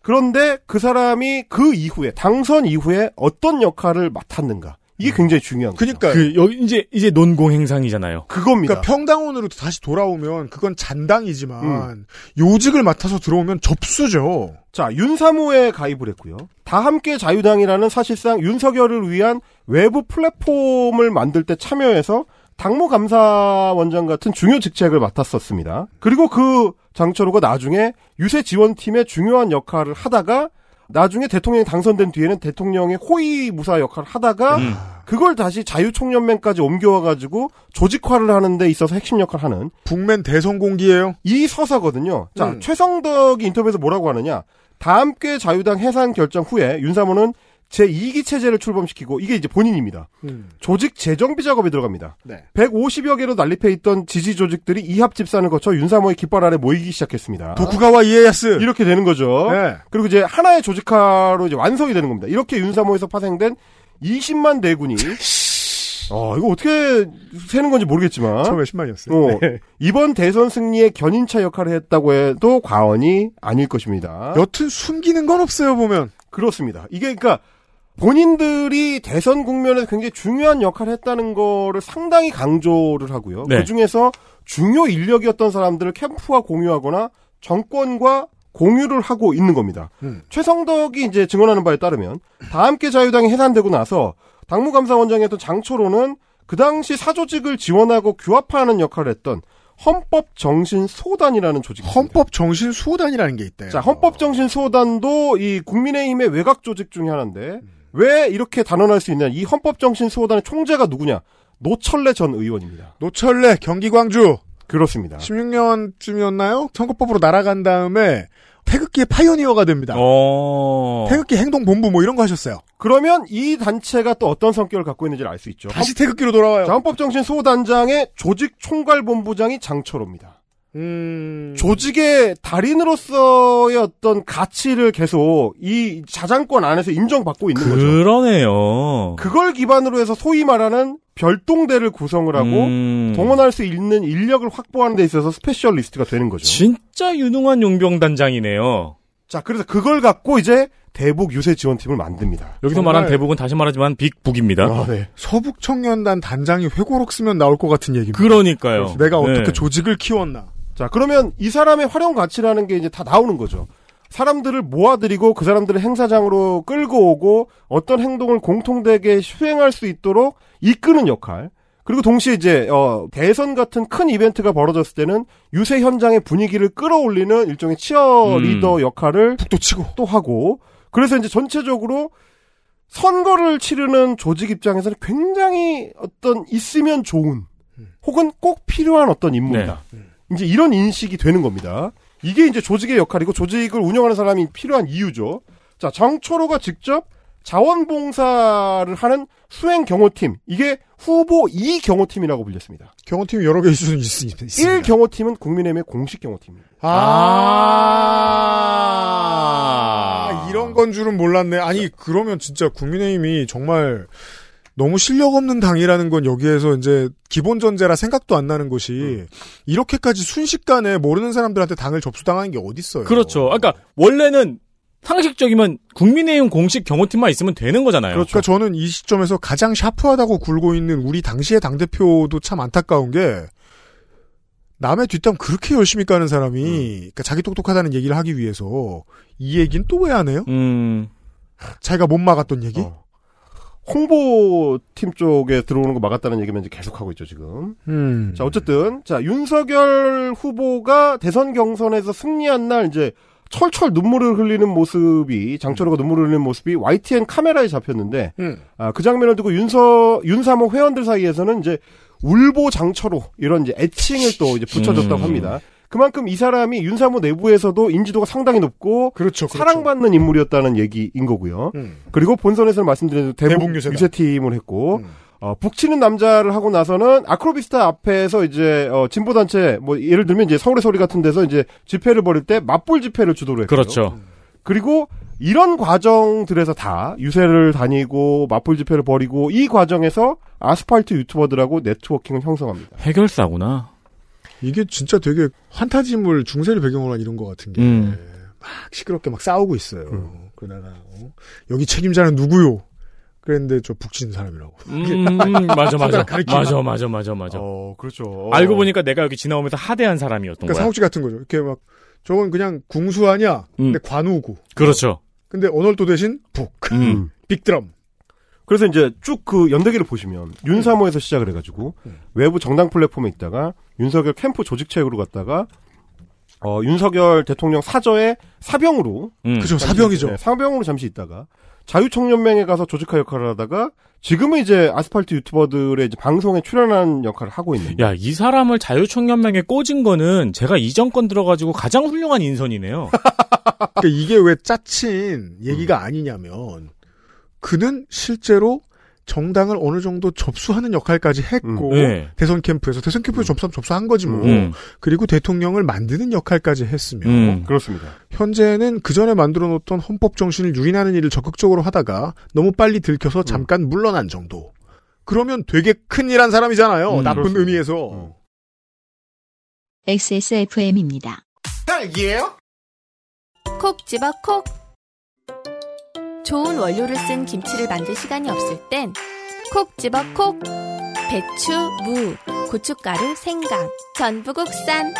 그런데 그 사람이 그 이후에 당선 이후에 어떤 역할을 맡았는가 이게 굉장히 중요한 거죠. 그러니까 그 여기 이제 이제 논공 행상이잖아요. 그겁니다. 그러니까 평당원으로 다시 돌아오면 그건 잔당이지만 음. 요직을 맡아서 들어오면 접수죠. 자, 윤사모에 가입을 했고요. 다 함께 자유당이라는 사실상 윤석열을 위한 외부 플랫폼을 만들 때 참여해서 당무 감사원장 같은 중요 직책을 맡았었습니다. 그리고 그 장철호가 나중에 유세 지원팀의 중요한 역할을 하다가 나중에 대통령이 당선된 뒤에는 대통령의 호위 무사 역할을 하다가 음. 그걸 다시 자유총연맹까지 옮겨와가지고 조직화를 하는 데 있어서 핵심 역할을 하는 북맨 대선 공기예요. 이 서사거든요. 자, 음. 최성덕이 인터뷰에서 뭐라고 하느냐. 다 함께 자유당 해산 결정 후에 윤사모는 제2기 체제를 출범시키고 이게 이제 본인입니다. 조직 재정비 작업에 들어갑니다. 네. 150여 개로 난립해 있던 지지 조직들이 이합 집산을 거쳐 윤사모의 깃발 아래 모이기 시작했습니다. 도쿠가와 이에야스. 이렇게 되는 거죠. 네. 그리고 이제 하나의 조직화로 이제 완성이 되는 겁니다. 이렇게 윤사모에서 파생된 20만 대군이 어, 이거 어떻게 세는 건지 모르겠지만 처음에 10만이었어요. 어, 이번 대선 승리의 견인차 역할을 했다고 해도 과언이 아닐 것입니다. 여튼 숨기는 건 없어요 보면. 그렇습니다. 이게 그러니까 본인들이 대선 국면에서 굉장히 중요한 역할을 했다는 거를 상당히 강조를 하고요. 네. 그 중에서 중요 인력이었던 사람들을 캠프와 공유하거나 정권과 공유를 하고 있는 겁니다. 음. 최성덕이 이제 증언하는 바에 따르면 다 함께 자유당이 해산되고 나서 당무감사원장이었던 장초로는 그 당시 사조직을 지원하고 규합하는 역할을 했던 헌법정신수호단이라는 조직이 있습니다. 헌법정신수호단이라는 게 있대요. 자, 헌법정신수호단도 이 국민의힘의 외곽 조직 중에 하나인데 왜 이렇게 단언할 수 있냐? 이 헌법정신수호단의 총재가 누구냐? 노철래 전 의원입니다. 노철래 경기 광주 그렇습니다. 16년쯤이었나요? 선거법으로 날아간 다음에 태극기의 파이오니어가 됩니다. 어. 태극기 행동본부 뭐 이런 거 하셨어요. 그러면 이 단체가 또 어떤 성격을 갖고 있는지를 알 수 있죠. 다시 태극기로 돌아와요. 자, 헌법정신수호단장의 조직 총괄본부장이 장철호입니다. 음... 조직의 달인으로서의 어떤 가치를 계속 이 자장권 안에서 인정받고 있는 거죠. 그러네요. 그걸 기반으로 해서 소위 말하는 별동대를 구성을 하고 음. 동원할 수 있는 인력을 확보하는 데 있어서 스페셜리스트가 되는 거죠. 진짜 유능한 용병단장이네요. 자, 그래서 그걸 갖고 이제 대북 유세 지원팀을 만듭니다. 여기서 정말- 말한 대북은 다시 말하지만 big북입니다. 아, 네. 서북 청년단 단장이 회고록 쓰면 나올 것 같은 얘기입니다. 그러니까요. 내가 네. 어떻게 조직을 키웠나. 자, 그러면 이 사람의 활용 가치라는 게 이제 다 나오는 거죠. 사람들을 모아들이고 그 사람들을 행사장으로 끌고 오고 어떤 행동을 공통되게 수행할 수 있도록 이끄는 역할. 그리고 동시에 이제 어, 대선 같은 큰 이벤트가 벌어졌을 때는 유세 현장의 분위기를 끌어올리는 일종의 치어 리더 음. 역할을 북도 치고. 또 하고 그래서 이제 전체적으로 선거를 치르는 조직 입장에서는 굉장히 어떤 있으면 좋은 혹은 꼭 필요한 어떤 인물이다. 이제 이런 인식이 되는 겁니다. 이게 이제 조직의 역할이고 조직을 운영하는 사람이 필요한 이유죠. 자, 정초로가 직접 자원봉사를 하는 수행 경호팀. 이게 후보 2 경호팀이라고 불렸습니다. 경호팀이 여러 개 있을 수 있- 있습니다. 1 경호팀은 국민의힘의 공식 경호팀입니다. 아, 이런 건 줄은 몰랐네. 아니 그러면 진짜 국민의힘이 정말 너무 실력 없는 당이라는 건 여기에서 이제 기본 전제라 생각도 안 나는 것이 이렇게까지 순식간에 모르는 사람들한테 당을 접수당하는 게 어딨어요. 그렇죠. 그러니까 원래는 상식적이면 국민의힘 공식 경호팀만 있으면 되는 거잖아요. 그러니까 저는 이 시점에서 가장 샤프하다고 굴고 있는 우리 당시의 당 대표도 참 안타까운 게 남의 뒷담 그렇게 열심히 까는 사람이 그러니까 자기 똑똑하다는 얘기를 하기 위해서 이 얘기는 또 왜 안 해요? 음. 자기가 못 막았던 얘기? 어. 홍보팀 쪽에 들어오는 거 막았다는 얘기만 이제 계속하고 있죠, 지금. 음. 자, 어쨌든, 자, 윤석열 후보가 대선 경선에서 승리한 날 이제 철철 눈물을 흘리는 모습이, 장철호가 눈물을 흘리는 모습이 YTN 카메라에 잡혔는데, 음. 아, 그 장면을 두고 윤서, 윤사모 회원들 사이에서는 이제 울보 장철호, 이런 이제 애칭을 또 이제 붙여줬다고 음. 합니다. 그만큼 이 사람이 윤사모 내부에서도 인지도가 상당히 높고, 그렇죠. 그렇죠. 사랑받는 인물이었다는 얘기인 거고요. 음. 그리고 본선에서는 말씀드린 대북, 대북 유세다. 유세팀을 했고, 음. 어, 북치는 남자를 하고 나서는 아크로비스타 앞에서 이제 어, 진보 단체 뭐 예를 들면 이제 서울의 소리 같은 데서 이제 집회를 벌일 때 맞불 집회를 주도로 했고요. 그렇죠. 그리고 이런 과정들에서 다 유세를 다니고 맞불 집회를 벌이고 이 과정에서 아스팔트 유튜버들하고 네트워킹을 형성합니다. 해결사구나. 이게 진짜 되게 환타지물 중세를 배경으로 한 이런 것 같은 게. 음. 막 시끄럽게 막 싸우고 있어요. 음. 그러다가 어? 여기 책임자는 누구요? 그랬는데 저 북친 사람이라고. 음, 맞아, 맞아. 맞아, 맞아, 맞아, 맞아. 어, 그렇죠. 알고 보니까 내가 여기 지나오면서 하대한 사람이었던 그러니까 거야. 사옥지 같은 거죠. 이렇게 막 저건 그냥 궁수 아니야. 근데 음. 관우구. 그렇죠. 근데 언월도 대신 북. 음. 빅드럼. 그래서 이제 쭉 그 연대기를 보시면 윤사모에서 시작을 해가지고 외부 정당 플랫폼에 있다가 윤석열 캠프 조직 체육으로 갔다가 어, 윤석열 대통령 사저의 사병으로 음. 그죠, 사병이죠. 네, 사병으로 잠시 있다가 자유총연맹에 가서 조직화 역할을 하다가 지금은 이제 아스팔트 유튜버들의 이제 방송에 출연하는 역할을 하고 있는. 야, 이 사람을 자유총연맹에 꽂은 거는 제가 이전 건 들어가지고 가장 훌륭한 인선이네요. 그러니까 이게 왜 짜친 얘기가 아니냐면 그는 실제로 정당을 어느 정도 접수하는 역할까지 했고 네. 대선 캠프에서 대선 캠프에서 접수 접수한 거지 뭐. 음. 그리고 대통령을 만드는 역할까지 했으며 음. 그렇습니다. 현재는 그 전에 만들어 놓던 헌법 정신을 유인하는 일을 적극적으로 하다가 너무 빨리 들켜서 잠깐 물러난 정도. 그러면 되게 큰일 한 사람이잖아요. 음, 나쁜 그렇습니다. 의미에서. 음. XSFM입니다. 딸기예요? 콕 집어 콕. 좋은 원료를 쓴 김치를 만들 시간이 없을 땐 콕 집어 콕. 배추, 무, 고춧가루, 생강, 전부 국산.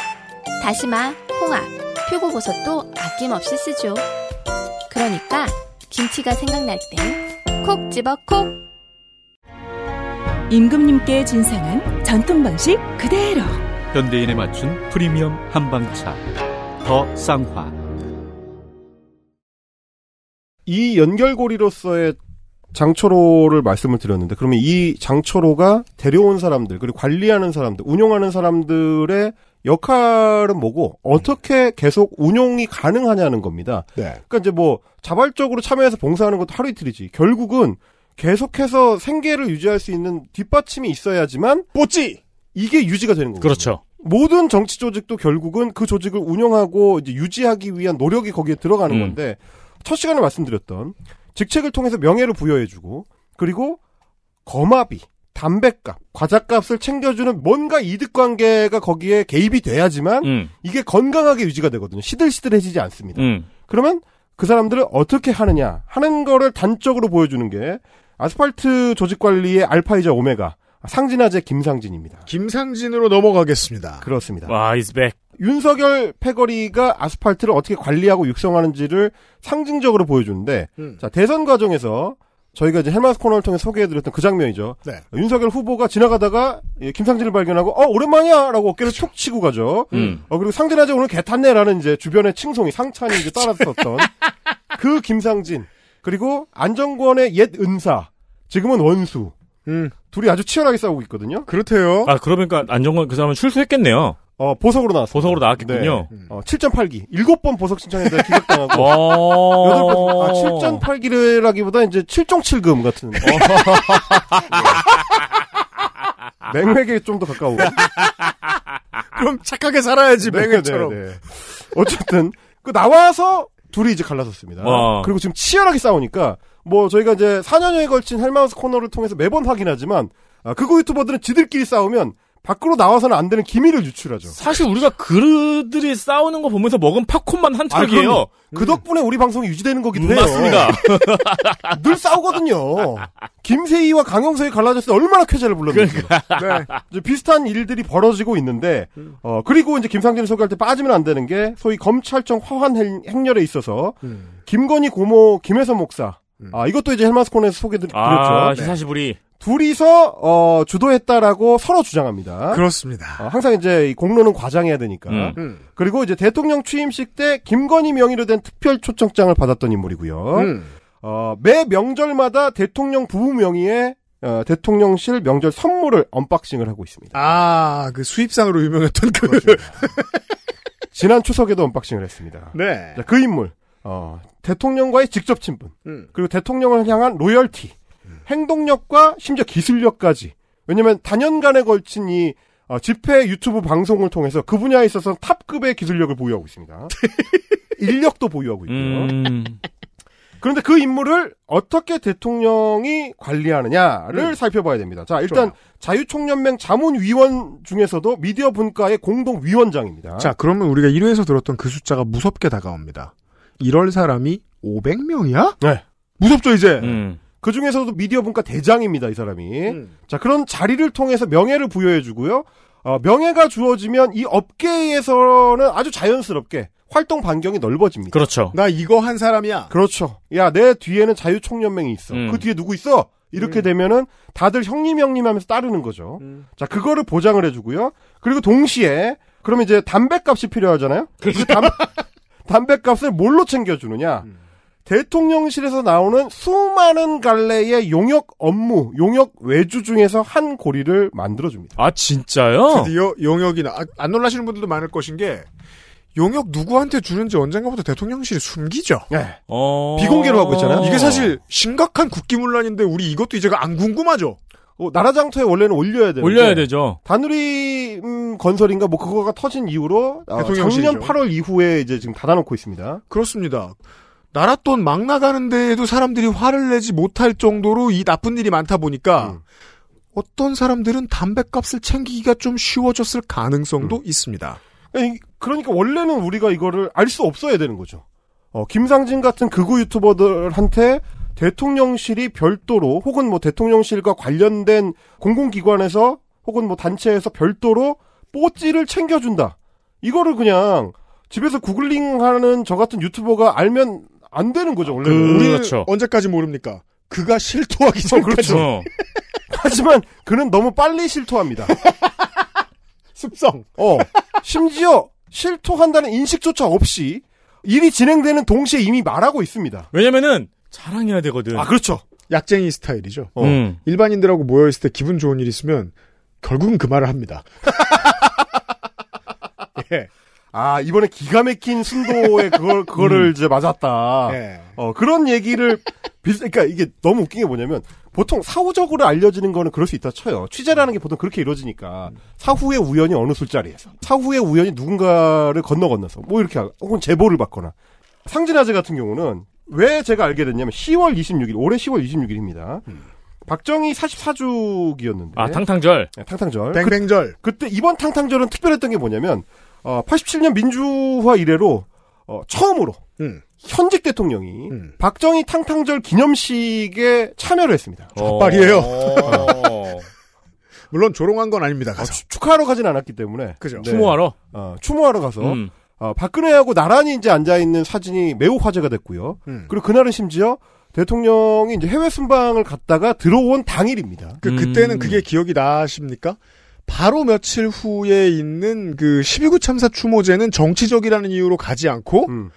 다시마, 홍합, 표고버섯도 아낌없이 쓰죠. 그러니까 김치가 생각날 땐 콕 집어 콕. 임금님께 진상한 전통 방식 그대로 현대인에 맞춘 프리미엄 한방차 더 쌍화 이 연결고리로서의 장초로를 말씀을 드렸는데 그러면 이 장초로가 데려온 사람들 그리고 관리하는 사람들 운영하는 사람들의 역할은 뭐고 어떻게 계속 운용이 가능하냐는 겁니다. 네. 그러니까 이제 뭐 자발적으로 참여해서 봉사하는 것도 하루 이틀이지. 결국은 계속해서 생계를 유지할 수 있는 뒷받침이 있어야지만 뽀찌! 이게 유지가 되는 거죠. 그렇죠. 모든 정치 조직도 결국은 그 조직을 운영하고 이제 유지하기 위한 노력이 거기에 들어가는 음. 건데 첫 시간에 말씀드렸던 직책을 통해서 명예를 부여해주고 그리고 거마비, 담배값, 과자값을 챙겨주는 뭔가 이득관계가 거기에 개입이 돼야지만 음. 이게 건강하게 유지가 되거든요. 시들시들해지지 않습니다. 음. 그러면 그 사람들을 어떻게 하느냐 하는 거를 단적으로 보여주는 게 아스팔트 조직 관리의 알파이자 오메가 상진아재 김상진입니다. 김상진으로 넘어가겠습니다. 그렇습니다. 와, is back. 윤석열 패거리가 아스팔트를 어떻게 관리하고 육성하는지를 상징적으로 보여주는데 음. 자 대선 과정에서 저희가 이제 헬마우스 코너를 통해 소개해드렸던 그 장면이죠. 네. 윤석열 후보가 지나가다가 예, 김상진을 발견하고 어 오랜만이야라고 어깨를 툭 치고 가죠. 음. 어 그리고 상진아재 오늘 개 탔네라는 이제 주변의 칭송이 상찬이 이제 따랐었던 그 김상진 그리고 안정권의 옛 은사 지금은 원수 음, 둘이 아주 치열하게 싸우고 있거든요. 그렇대요. 아, 그러니까 안정권 그 사람은 출소했겠네요. 어 보석으로 나왔어. 보석으로 나왔겠군요. 네. 어 7.8기 일곱 번 보석 신청했는데 기각당하고 어. 여덟 번, 아, 7.8기라기보다 이제 7.7금 같은. 네. 맹맥에 좀 더 가까워. 그럼 착하게 살아야지, 네, 맹회처럼. 네, 네. 어쨌든, 그 나와서 둘이 이제 갈라섰습니다. 어. 그리고 지금 치열하게 싸우니까, 뭐 저희가 이제 4년여에 걸친 헬마우스 코너를 통해서 매번 확인하지만, 아, 그거 유튜버들은 지들끼리 싸우면 밖으로 나와서는 안 되는 기밀을 유출하죠. 사실 우리가 그들이 싸우는 거 보면서 먹은 팝콘만 한 아. 그 덕분에 우리 방송이 유지되는 거기도 해요. 맞습니다. 늘 싸우거든요. 김세희와 강영석이 갈라졌을 때 얼마나 쾌재를 불렀는지. 네. 이제 비슷한 일들이 벌어지고 있는데, 어, 그리고 이제 김상진을 소개할 때 빠지면 안 되는 게, 소위 검찰청 화환 행- 행렬에 있어서, 음. 김건희 고모 김혜선 목사. 아, 이것도 이제 헬마스콘에서 소개드렸죠. 아, 히사시부리. 둘이서, 어, 주도했다라고 서로 주장합니다. 그렇습니다. 어, 항상 이제 이 공로는 과장해야 되니까. 음. 음. 그리고 이제 대통령 취임식 때 김건희 명의로 된 특별 초청장을 받았던 인물이고요. 음. 어, 매 명절마다 대통령 부부 명의의 어, 대통령실 명절 선물을 unboxing을 하고 있습니다. 아, 그 수입상으로 유명했던 그. 지난 추석에도 unboxing을 했습니다. 네. 자, 그 인물, 어, 대통령과의 직접 친분, 음. 그리고 대통령을 향한 loyalty, 행동력과 심지어 기술력까지. 왜냐면 다년간에 걸친 이 어, 집회 유튜브 방송을 통해서 그 분야에 있어서 top급의 기술력을 보유하고 있습니다. 인력도 보유하고 있고요. 음. 그런데 그 인물을 어떻게 대통령이 관리하느냐를 음. 살펴봐야 됩니다. 자, 일단 좋아요. 자유총연맹 자문위원 중에서도 미디어 분과의 공동위원장입니다. 자, 그러면 우리가 1회에서 들었던 그 숫자가 무섭게 다가옵니다. 이럴 사람이 500명이야? 네. 무섭죠, 이제? 음. 그 중에서도 미디어 분과 대장입니다, 이 사람이. 음. 자, 그런 자리를 통해서 명예를 부여해주고요. 어, 명예가 주어지면 이 업계에서는 아주 자연스럽게 활동 반경이 넓어집니다. 그렇죠. 나 이거 한 사람이야. 그렇죠. 야, 내 뒤에는 자유총연맹이 있어. 음. 그 뒤에 누구 있어? 이렇게 되면은 다들 형님 형님 하면서 따르는 거죠. 음. 자, 그거를 보장을 해주고요. 그리고 동시에 그러면 이제 담배값이 필요하잖아요. 그 담, 담배값을 뭘로 챙겨주느냐? 음. 대통령실에서 나오는 수많은 갈래의 용역 업무, 용역 외주 중에서 한 고리를 만들어줍니다. 아 진짜요? 드디어 용역이나 아, 안 놀라시는 분들도 많을 것인 게 용역 누구한테 주는지 언젠가부터 대통령실이 숨기죠. 네. 어... 비공개로 하고 있잖아요. 이게 사실 심각한 국기문란인데 우리 이것도 이제가 안 궁금하죠. 어, 나라장터에 원래는 올려야 되는데 올려야 되죠. 다누리 음, 건설인가 뭐 그거가 터진 이후로 어. 작년 8월 이후에 이제 지금 닫아놓고 있습니다. 그렇습니다. 나라 돈막 나가는 데에도 사람들이 화를 내지 못할 정도로 이 나쁜 일이 많다 보니까 음. 어떤 사람들은 담배값을 챙기기가 좀 쉬워졌을 가능성도 있습니다. 그러니까 이- 그러니까 원래는 우리가 이거를 알 수 없어야 되는 거죠. 어, 김상진 같은 극우 유튜버들한테 대통령실이 별도로 혹은 뭐 대통령실과 관련된 공공기관에서 혹은 뭐 단체에서 별도로 뽀찌를 챙겨준다. 이거를 그냥 집에서 구글링하는 저 같은 유튜버가 알면 안 되는 거죠 원래는. 우리는 그렇죠. 언제까지 모릅니까? 그가 실토하기 전까지 그렇죠. 어. 하지만 그는 너무 빨리 실토합니다. 습성. 어, 심지어 실토한다는 인식조차 없이 일이 진행되는 동시에 이미 말하고 있습니다. 왜냐면은 자랑해야 되거든. 아, 그렇죠. 약쟁이 스타일이죠. 어. 음. 일반인들하고 모여있을 때 기분 좋은 일 있으면 결국은 그 말을 합니다. 예. 아, 이번에 기가 막힌 순도에 그걸, 그거를 이제 맞았다. 예. 어, 그런 얘기를, 비슷, 그러니까 이게 너무 웃긴 게 뭐냐면, 보통 사후적으로 알려지는 거는 그럴 수 있다 쳐요. 취재라는 게 보통 그렇게 이루어지니까, 사후의 우연이 어느 술자리에서, 사후의 우연이 누군가를 건너 건너서, 뭐 이렇게, 하- 혹은 제보를 받거나. 상진아재 같은 경우는, 왜 제가 알게 됐냐면, 10월 26일, 올해 10월 26일입니다. 박정희 44주기였는데. 아 탕탕절. 네, 탕탕절. 뱅뱅절. 그 때 이번 탕탕절은 특별했던 게 뭐냐면 어, 87년 민주화 이래로 어, 처음으로 음. 현직 대통령이 음. 박정희 탕탕절 기념식에 참여를 했습니다. 족발이에요. 어. 물론 조롱한 건 아닙니다. 어, 가서. 추- 축하하러 가진 않았기 때문에 그죠. 네. 추모하러. 어, 추모하러 가서 음. 어, 박근혜하고 나란히 이제 앉아 있는 사진이 매우 화제가 됐고요. 음. 그리고 그날은 심지어 대통령이 이제 해외 순방을 갔다가 들어온 당일입니다. 그, 음. 그때는 그게 기억이 나십니까? 바로 며칠 후에 있는 그 12구 참사 추모제는 정치적이라는 이유로 가지 않고 음.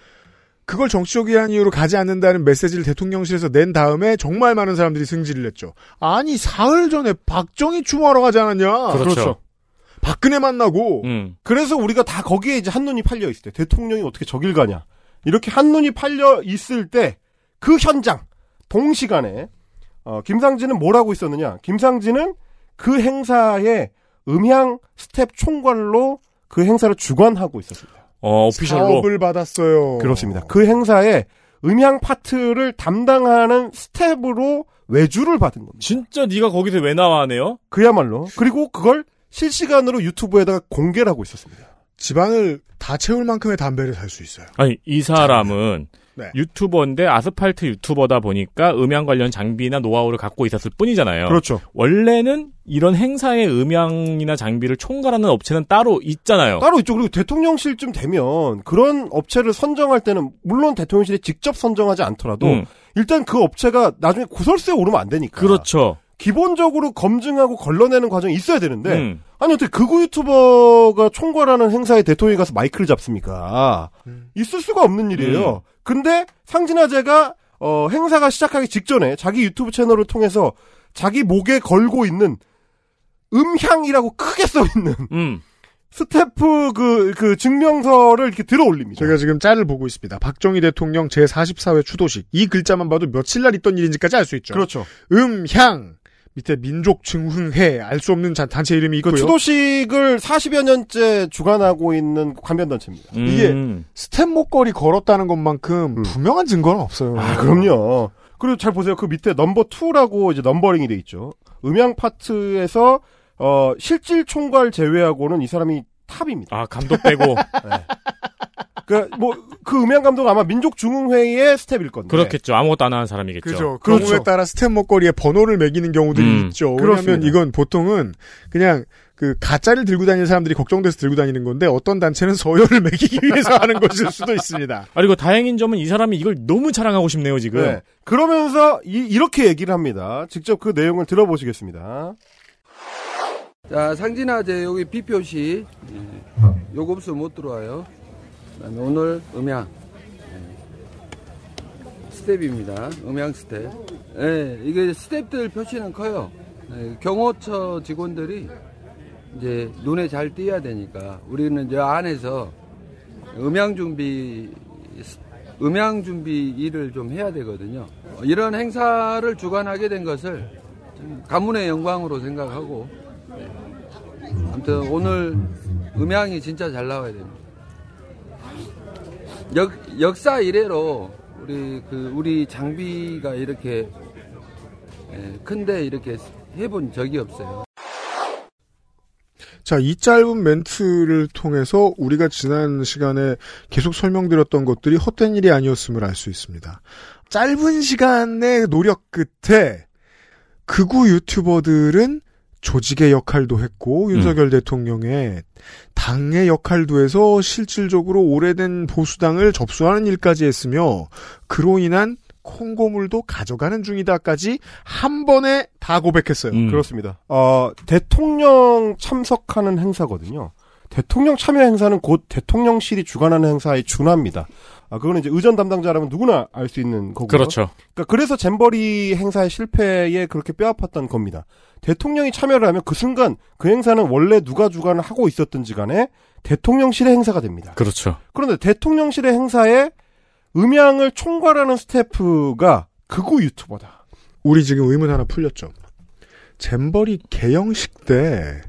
그걸 정치적이라는 이유로 가지 않는다는 메시지를 대통령실에서 낸 다음에 정말 많은 사람들이 승질을 냈죠. 아니 사흘 전에 박정희 추모하러 가지 않았냐? 그렇죠. 박근혜 만나고 음. 그래서 우리가 다 거기에 이제 한눈이 팔려 있을 때 대통령이 어떻게 저길 가냐 이렇게 한눈이 팔려 있을 때 그 현장 동시간에 어, 김상진은 뭘 하고 있었느냐 김상진은 그 행사의 음향 스텝 총괄로 그 행사를 주관하고 있었습니다. 어 official로. 사업을 받았어요. 그렇습니다. 그 행사에 음향 파트를 담당하는 스텝으로 외주를 받은 겁니다. 진짜 네가 거기서 왜 나와네요? 그야말로 그리고 그걸 실시간으로 유튜브에다가 공개를 하고 있었습니다. 집안을 다 채울 만큼의 담배를 살 수 있어요. 아니 이 사람은 네. 유튜버인데 아스팔트 유튜버다 보니까 음향 관련 장비나 노하우를 갖고 있었을 뿐이잖아요. 그렇죠. 원래는 이런 행사의 음향이나 장비를 총괄하는 업체는 따로 있잖아요. 따로 있죠. 그리고 대통령실쯤 되면 그런 업체를 선정할 때는 물론 대통령실이 직접 선정하지 않더라도 음, 일단 그 업체가 나중에 구설수에 오르면 안 되니까. 그렇죠. 기본적으로 검증하고 걸러내는 과정이 있어야 되는데 음. 아니 어떻게 극우 유튜버가 총괄하는 행사에 대통령이 가서 마이크를 잡습니까? 있을 수가 없는 일이에요. 근데 상진아재가 어, 행사가 시작하기 직전에 자기 유튜브 채널을 통해서 자기 목에 걸고 있는 음향이라고 크게 써 있는 음. 스태프 그, 그 증명서를 이렇게 들어 올립니다. 제가 지금 짤을 보고 있습니다. 박정희 대통령 제44회 추도식. 이 글자만 봐도 며칠 날 있던 일인지까지 알 수 있죠. 그렇죠. 음향. 밑에 민족중흥회. 알 수 없는 잔- 단체 이름이 그 있고요. 추도식을 40여 년째 주관하고 있는 관변단체입니다. 이게 음. 스텝 목걸이 걸었다는 것만큼 음. 분명한 증거는 없어요. 아, 그럼요. 그리고 잘 보세요. 그 밑에 넘버 2라고 이제 numbering이 돼 있죠. 음향 파트에서 어, 실질 총괄 제외하고는 이 사람이 top입니다. 아 감독 빼고 그 그뭐 그 음향 감독 아마 민족 중흥회의 스텝일 건데. 그렇겠죠. 아무것도 안 하는 사람이겠죠. 그죠. 그렇죠. 경우에 따라 스텝 목걸이에 번호를 매기는 경우들이 음, 있죠. 그렇습니다. 왜냐하면 이건 보통은 그냥 그 가짜를 들고 다니는 사람들이 걱정돼서 들고 다니는 건데 어떤 단체는 서열을 매기기 위해서 하는 것일 수도 있습니다. 그리고 다행인 점은 이 사람이 이걸 너무 자랑하고 싶네요 지금. 네. 그러면서 이, 렇게 얘기를 합니다. 직접 그 내용을 들어보시겠습니다. 자, 상진아재 여기 비표 없으면 못 들어와요. 그다음에 오늘 음향 예. 스텝입니다. 음향 스텝. 예, 이게 스텝들 표시는 커요. 예, 경호처 직원들이 이제 눈에 잘 띄어야 되니까 우리는 이제 안에서 음향 준비 음향 준비 일을 좀 해야 되거든요. 어, 이런 행사를 주관하게 된 것을 좀 가문의 영광으로 생각하고 네. 아무튼 오늘 음향이 진짜 잘 나와야 됩니다. 역, 역사 이래로 우리 그 우리 장비가 이렇게 예, 큰데 이렇게 해본 적이 없어요. 자, 이 짧은 멘트를 통해서 우리가 지난 시간에 계속 설명드렸던 것들이 헛된 일이 아니었음을 알 수 있습니다. 짧은 시간의 노력 끝에 극우 유튜버들은 조직의 역할도 했고 윤석열 대통령의 당의 역할도 해서 실질적으로 오래된 보수당을 접수하는 일까지 했으며 그로 인한 콩고물도 가져가는 중이다까지 한 번에 다 고백했어요. 음. 그렇습니다. 어, 대통령 참석하는 행사거든요. 대통령 참여 행사는 곧 대통령실이 주관하는 행사에 준합니다. 아, 그거는 이제 의전 담당자라면 누구나 알 수 있는 거고요. 그렇죠. 그러니까 그래서 잼버리 행사의 실패에 그렇게 뼈아팠던 겁니다. 대통령이 참여를 하면 그 순간 그 행사는 원래 누가 주관을 하고 있었든지 간에 대통령실의 행사가 됩니다. 그렇죠. 그런데 대통령실의 행사에 음향을 총괄하는 스태프가 극우 유튜버다. 우리 지금 의문 하나 풀렸죠. 잼버리 개영식 때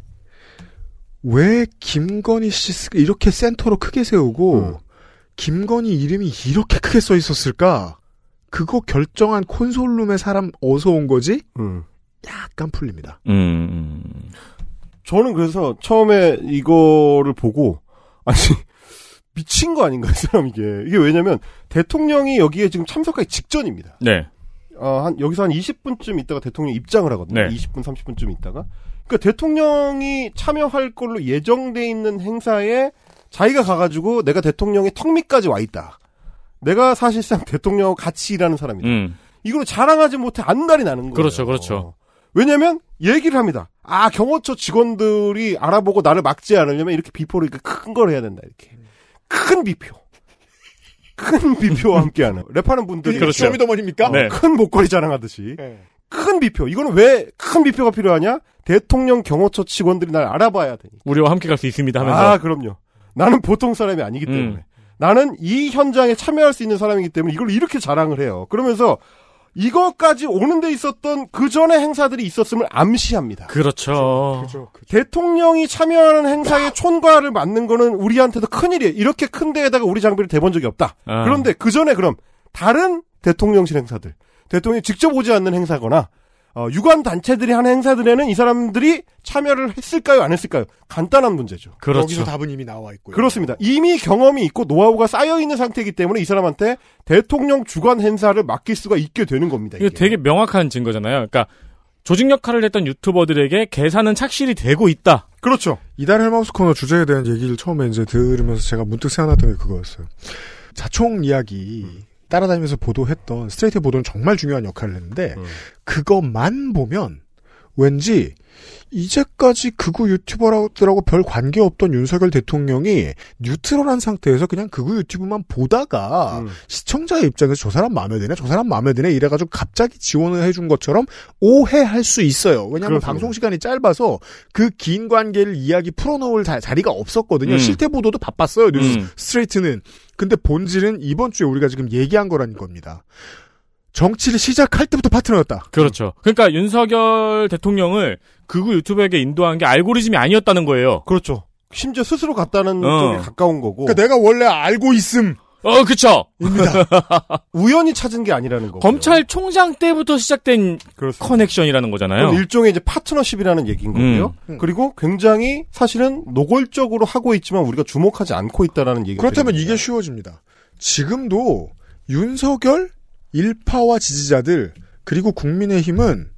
왜 김건희 씨 이렇게 센터로 크게 세우고 음. 김건희 이름이 이렇게 크게 써 있었을까? 그거 결정한 콘솔룸의 사람 어서 온 거지? 음. 약간 풀립니다. 음. 저는 그래서 처음에 이거를 보고 아니 미친 거 아닌가 이 사람 이게 이게 왜냐면 대통령이 여기에 지금 참석하기 직전입니다. 네. 어, 한 여기서 한 20분쯤 있다가 대통령 입장을 하거든요. 네. 20분 30분쯤 있다가 그러니까 대통령이 참여할 걸로 예정돼 있는 행사에 자기가 가가지고 내가 대통령의 턱 밑까지 와 있다. 내가 사실상 대통령하고 같이 일하는 사람이다. 음. 이걸 자랑하지 못해 안달이 나는 거예요. 그렇죠, 그렇죠. 왜냐면 얘기를 합니다. 아 경호처 직원들이 알아보고 나를 막지 않으려면 이렇게 비표를 이렇게 큰 걸 해야 된다 이렇게 큰 비표, 큰 비표와 함께하는 랩하는 분들이 그렇죠. 쇼미더머니입니까? 네. 큰 목걸이 자랑하듯이 네. 큰 비표. 이거는 왜 큰 비표가 필요하냐? 대통령 경호처 직원들이 날 알아봐야 되니까. 우리와 함께 갈 수 있습니다 하면서. 아 그럼요. 나는 보통 사람이 아니기 때문에. 음. 나는 이 현장에 참여할 수 있는 사람이기 때문에 이걸 이렇게 자랑을 해요. 그러면서 이것까지 오는 데 있었던 그 전에 행사들이 있었음을 암시합니다. 그렇죠. 그죠. 그죠. 대통령이 참여하는 행사에 촌과를 맞는 거는 우리한테도 큰일이에요. 이렇게 큰 데에다가 우리 장비를 대본 적이 없다. 아. 그런데 그 전에 그럼 다른 대통령실 행사들, 대통령이 직접 오지 않는 행사거나 어, 유관 단체들이 하는 행사들에는 이 사람들이 참여를 했을까요, 안 했을까요? 간단한 문제죠. 그렇죠. 여기서 답은 이미 나와 있고요. 그렇습니다. 이미 경험이 있고 노하우가 쌓여 있는 상태이기 때문에 이 사람한테 대통령 주관 행사를 맡길 수가 있게 되는 겁니다. 이게. 되게 명확한 증거잖아요. 그러니까 조직 역할을 했던 유튜버들에게 계산은 착실히 되고 있다. 그렇죠. 이달 헬마우스 코너 주제에 대한 얘기를 처음에 이제 들으면서 제가 문득 생각났던 게 그거였어요. 자총 이야기 따라다니면서 보도했던 스트레이트 보도는 정말 중요한 역할을 했는데 음. 그것만 보면 왠지 이제까지 극우 유튜버들하고 별 관계 없던 윤석열 대통령이 뉴트럴한 상태에서 그냥 극우 유튜브만 보다가 음. 시청자의 입장에서 저 사람 마음에 드네, 저 사람 마음에 드네 이래가지고 갑자기 지원을 해준 것처럼 오해할 수 있어요. 왜냐하면 그렇습니다. 방송 시간이 짧아서 그 긴 관계를 이야기 풀어놓을 자, 자리가 없었거든요. 음. 실태 보도도 바빴어요. 뉴스 음. 스트레이트는. 근데 본질은 이번 주에 우리가 지금 얘기한 거라는 겁니다. 정치를 시작할 때부터 파트너였다. 그렇죠. 그러니까 윤석열 대통령을 극우 유튜버에게 인도한 게 알고리즘이 아니었다는 거예요. 그렇죠. 심지어 스스로 갔다는 어. 쪽에 가까운 거고. 그러니까 내가 원래 알고 있음. 어, 그쵸. 우연히 찾은 게 아니라는 거. 검찰총장 때부터 시작된 그렇습니다. 커넥션이라는 거잖아요. 일종의 이제 파트너십이라는 얘기인 거고요. 음. 그리고 굉장히 사실은 노골적으로 하고 있지만 우리가 주목하지 않고 있다라는 얘기가 그렇다면 이게 쉬워집니다. 지금도 윤석열 일파와 지지자들 그리고 국민의힘은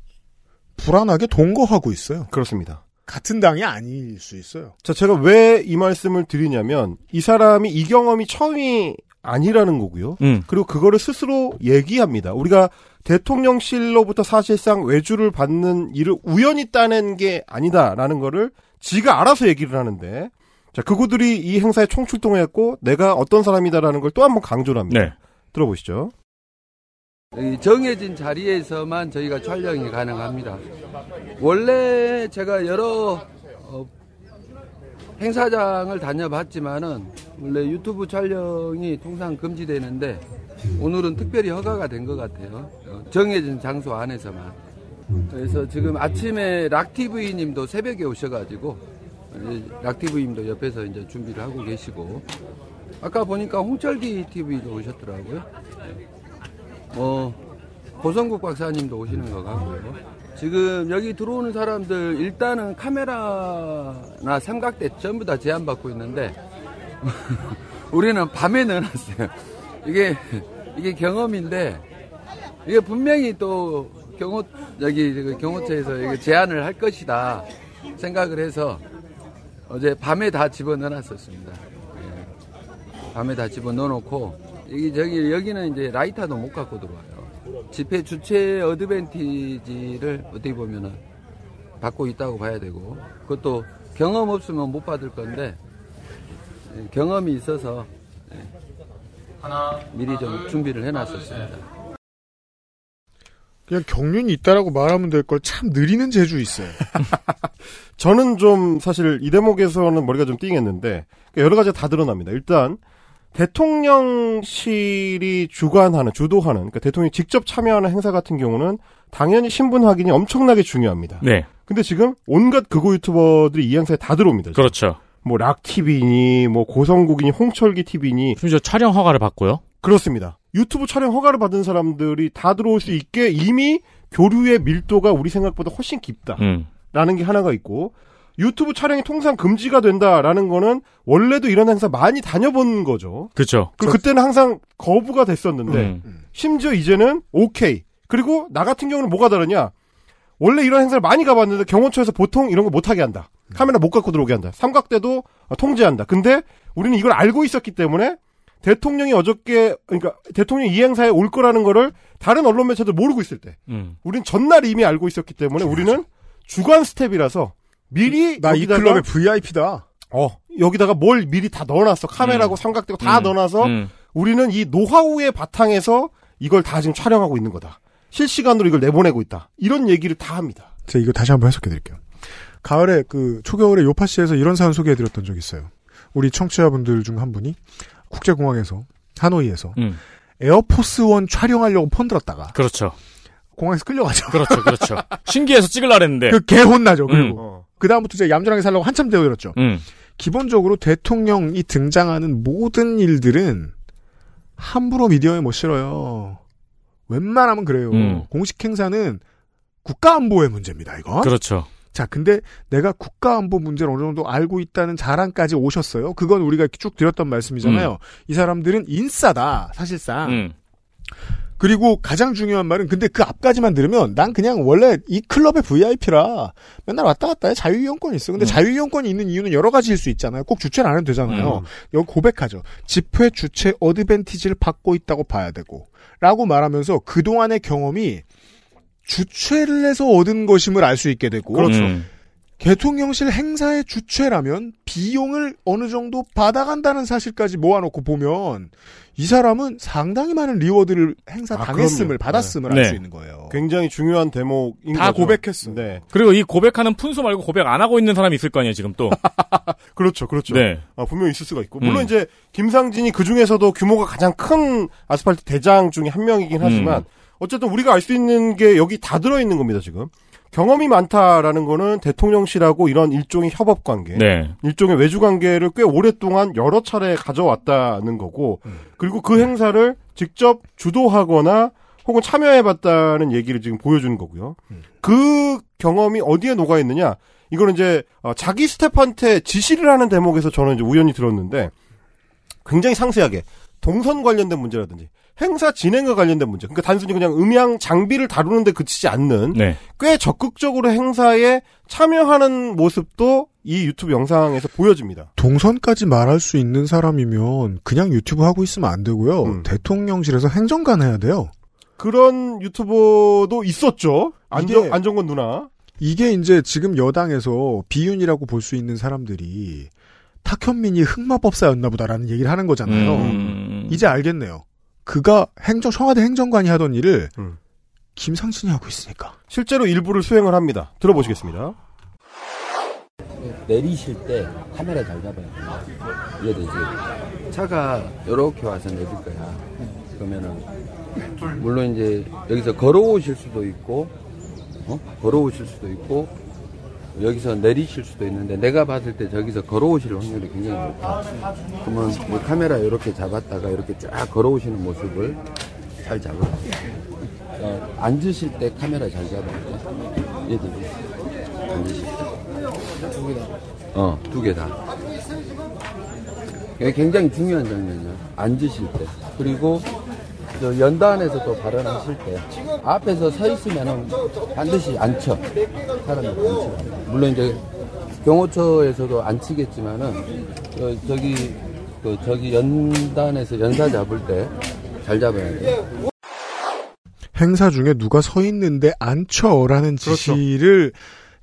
불안하게 동거하고 있어요. 그렇습니다. 같은 당이 아닐 수 있어요. 자, 제가 왜 이 말씀을 드리냐면 이 사람이 이 경험이 처음이 아니라는 거고요. 음. 그리고 그거를 스스로 얘기합니다. 우리가 대통령실로부터 사실상 외주를 받는 일을 우연히 따낸 게 아니다라는 거를 지가 알아서 얘기를 하는데 자, 그구들이 이 행사에 총출동했고 내가 어떤 사람이다라는 걸 또 한 번 강조를 합니다. 네. 들어보시죠. 이 정해진 자리에서만 저희가 촬영이 가능합니다. 원래 제가 여러 어, 행사장을 다녀봤지만은 원래 유튜브 촬영이 통상 금지되는데 오늘은 특별히 허가가 된 것 같아요. 어, 정해진 장소 안에서만. 그래서 지금 아침에 락TV님도 새벽에 오셔가지고 락TV님도 옆에서 이제 준비를 하고 계시고 아까 보니까 홍철기 TV도 오셨더라고요. 뭐 고성국 박사님도 오시는 것 같고요. 지금 여기 들어오는 사람들 일단은 카메라나 삼각대 전부 다 제한받고 있는데 우리는 밤에 넣어놨어요. 이게 이게 경험인데 이게 분명히 또 경호 여기 그 경호처에서 이게 제한을 할 것이다 생각을 해서 어제 밤에 다 집어 넣어놨었습니다. 예. 밤에 다 집어 넣어놓고 여기 저기 여기는 이제 라이터도 못 갖고 들어와요. 집회 주최 어드밴티지를 어떻게 보면은 받고 있다고 봐야 되고 그것도 경험 없으면 못 받을 건데 예, 경험이 있어서 예, 미리 좀 준비를 해놨었습니다. 그냥 경륜이 있다라고 말하면 될 걸 참 느리는 재주 있어요. 저는 좀 사실 이 대목에서는 머리가 좀 띵했는데 여러 가지가 다 드러납니다. 일단 대통령실이 주관하는 주도하는 그러니까 대통령이 직접 참여하는 행사 같은 경우는 당연히 신분 확인이 엄청나게 중요합니다. 네. 근데 지금 온갖 극우 유튜버들이 이 행사에 다 들어옵니다. 지금. 그렇죠. 뭐 락TV니 뭐 고성국이니 홍철기 TV니 심지어 촬영 허가를 받고요. 그렇습니다. 유튜브 촬영 허가를 받은 사람들이 다 들어올 수 있게 이미 교류의 밀도가 우리 생각보다 훨씬 깊다. 음. 라는 게 하나가 있고 유튜브 촬영이 통상 금지가 된다라는 거는 원래도 이런 행사 많이 다녀본 거죠. 그렇죠. 그때는 항상 거부가 됐었는데 음. 심지어 이제는 오케이. 그리고 나 같은 경우는 뭐가 다르냐? 원래 이런 행사를 많이 가봤는데 경호처에서 보통 이런 거 못하게 한다. 카메라 못 갖고 들어오게 한다. 삼각대도 통제한다. 근데 우리는 이걸 알고 있었기 때문에 대통령이 어저께 그러니까 대통령이 이 행사에 올 거라는 거를 다른 언론 매체들 모르고 있을 때 음. 우린 전날 이미 알고 있었기 때문에 우리는 주간 스텝이라서 미리 나이 여기다가- 클럽의 VIP다. 어 여기다가 뭘 미리 다 넣어놨어 카메라고 삼각대고 다 음. 넣어놔서 음. 우리는 이 노하우의 바탕에서 이걸 다 지금 촬영하고 있는 거다 실시간으로 이걸 내보내고 있다 이런 얘기를 다 합니다 제가 이거 다시 한번 해석해 드릴게요. 가을에 그 초겨울에 요파시에서 이런 사연 소개해 드렸던 적이 있어요. 우리 청취자분들 중 한 분이 국제공항에서 하노이에서 음. 에어포스 원 촬영하려고 폰 들었다가 그렇죠. 공항에서 끌려가죠. 그렇죠. 그렇죠. 신기해서 찍으려 했는데. 그 개 혼나죠. 그리고 어. 그 다음부터 제가 얌전하게 살려고 한참 대어들었죠. 음. 기본적으로 대통령이 등장하는 모든 일들은 함부로 미디어에 못 실어요. 웬만하면 그래요. 음. 공식 행사는 국가안보의 문제입니다. 이거. 그렇죠. 자, 근데 내가 국가안보 문제를 어느 정도 알고 있다는 자랑까지 오셨어요. 그건 우리가 쭉 드렸던 말씀이잖아요. 이 사람들은 인싸다, 사실상. 음. 그리고 가장 중요한 말은 근데 그 앞까지만 들으면 난 그냥 원래 이 클럽의 VIP라 맨날 왔다 갔다 해 자유이용권이 있어. 근데 음. 자유이용권이 있는 이유는 여러 가지일 수 있잖아요. 꼭 주최를 안 해도 되잖아요. 여기 고백하죠. 집회 주최 어드밴티지를 받고 있다고 봐야 되고 라고 말하면서 그동안의 경험이 주최를 해서 얻은 것임을 알 수 있게 되고 그렇죠. 음. 대통령실 행사의 주최라면 비용을 어느 정도 받아간다는 사실까지 모아놓고 보면 이 사람은 상당히 많은 reward를 행사 아, 당했음을 그럼요. 받았음을 네. 알수 있는 거예요. 굉장히 중요한 대목인 다 거죠. 고백했어. 네 그리고 이 고백하는 푼수 말고 고백 안 하고 있는 사람이 있을 거 아니에요, 지금 또. 그렇죠 그렇죠 네. 아, 분명히 있을 수가 있고 물론 음. 이제 김상진이 그 중에서도 규모가 가장 큰 아스팔트 대장 중에 한 명이긴 하지만 음. 어쨌든 우리가 알 수 있는 게 여기 다 들어 있는 겁니다 지금 경험이 많다라는 거는 대통령실하고 이런 일종의 협업 관계, 네. 일종의 외주 관계를 꽤 오랫동안 여러 차례 가져왔다는 거고, 그리고 그 행사를 직접 주도하거나 혹은 참여해봤다는 얘기를 지금 보여주는 거고요. 그 경험이 어디에 녹아 있느냐? 이거는 이제 어, 자기 스텝한테 지시를 하는 대목에서 저는 이제 우연히 들었는데 굉장히 상세하게 동선 관련된 문제라든지 행사 진행과 관련된 문제. 그러니까 단순히 그냥 음향 장비를 다루는데 그치지 않는 네. 꽤 적극적으로 행사에 참여하는 모습도 이 유튜브 영상에서 보여집니다. 동선까지 말할 수 있는 사람이면 그냥 유튜브 하고 있으면 안 되고요. 음. 대통령실에서 행정관 해야 돼요. 그런 유튜버도 있었죠. 안정, 안정권 누나. 이게 이제 지금 여당에서 비윤이라고 볼 수 있는 사람들이 탁현민이 흑마법사였나 보다라는 얘기를 하는 거잖아요. 음. 이제 알겠네요. 그가 행정 청와대 행정관이 하던 일을 음. 김상진이 하고 있으니까. 실제로 일부를 수행을 합니다. 들어보시겠습니다. 내리실 때 카메라 잘 잡아야 돼. 이해되지? 차가 이렇게 와서 내릴 거야. 그러면은 물론 이제 여기서 걸어오실 수도 있고, 어? 걸어오실 수도 있고, 여기서 내리실 수도 있는데 내가 봤을 때 저기서 걸어오실 확률이 굉장히 높아. 그러면 뭐 카메라 이렇게 잡았다가 이렇게 쫙 걸어오시는 모습을 잘 잡아. 어, 앉으실 때 카메라 잘 잡아야 돼. 이해되지? 앉으실 때. 어, 두 개 다. 이게 굉장히 중요한 장면이야. 앉으실 때. 그리고 저 연단에서도 발언하실 때 앞에서 서 있으면은 반드시 앉혀. 사람이 앉히라. 물론 이제 경호처에서도 앉히겠지만은 어, 저기 그 저기 연단에서 연사 잡을 때 잘 잡아야 돼. 행사 중에 누가 서 있는데 앉혀라는 지시를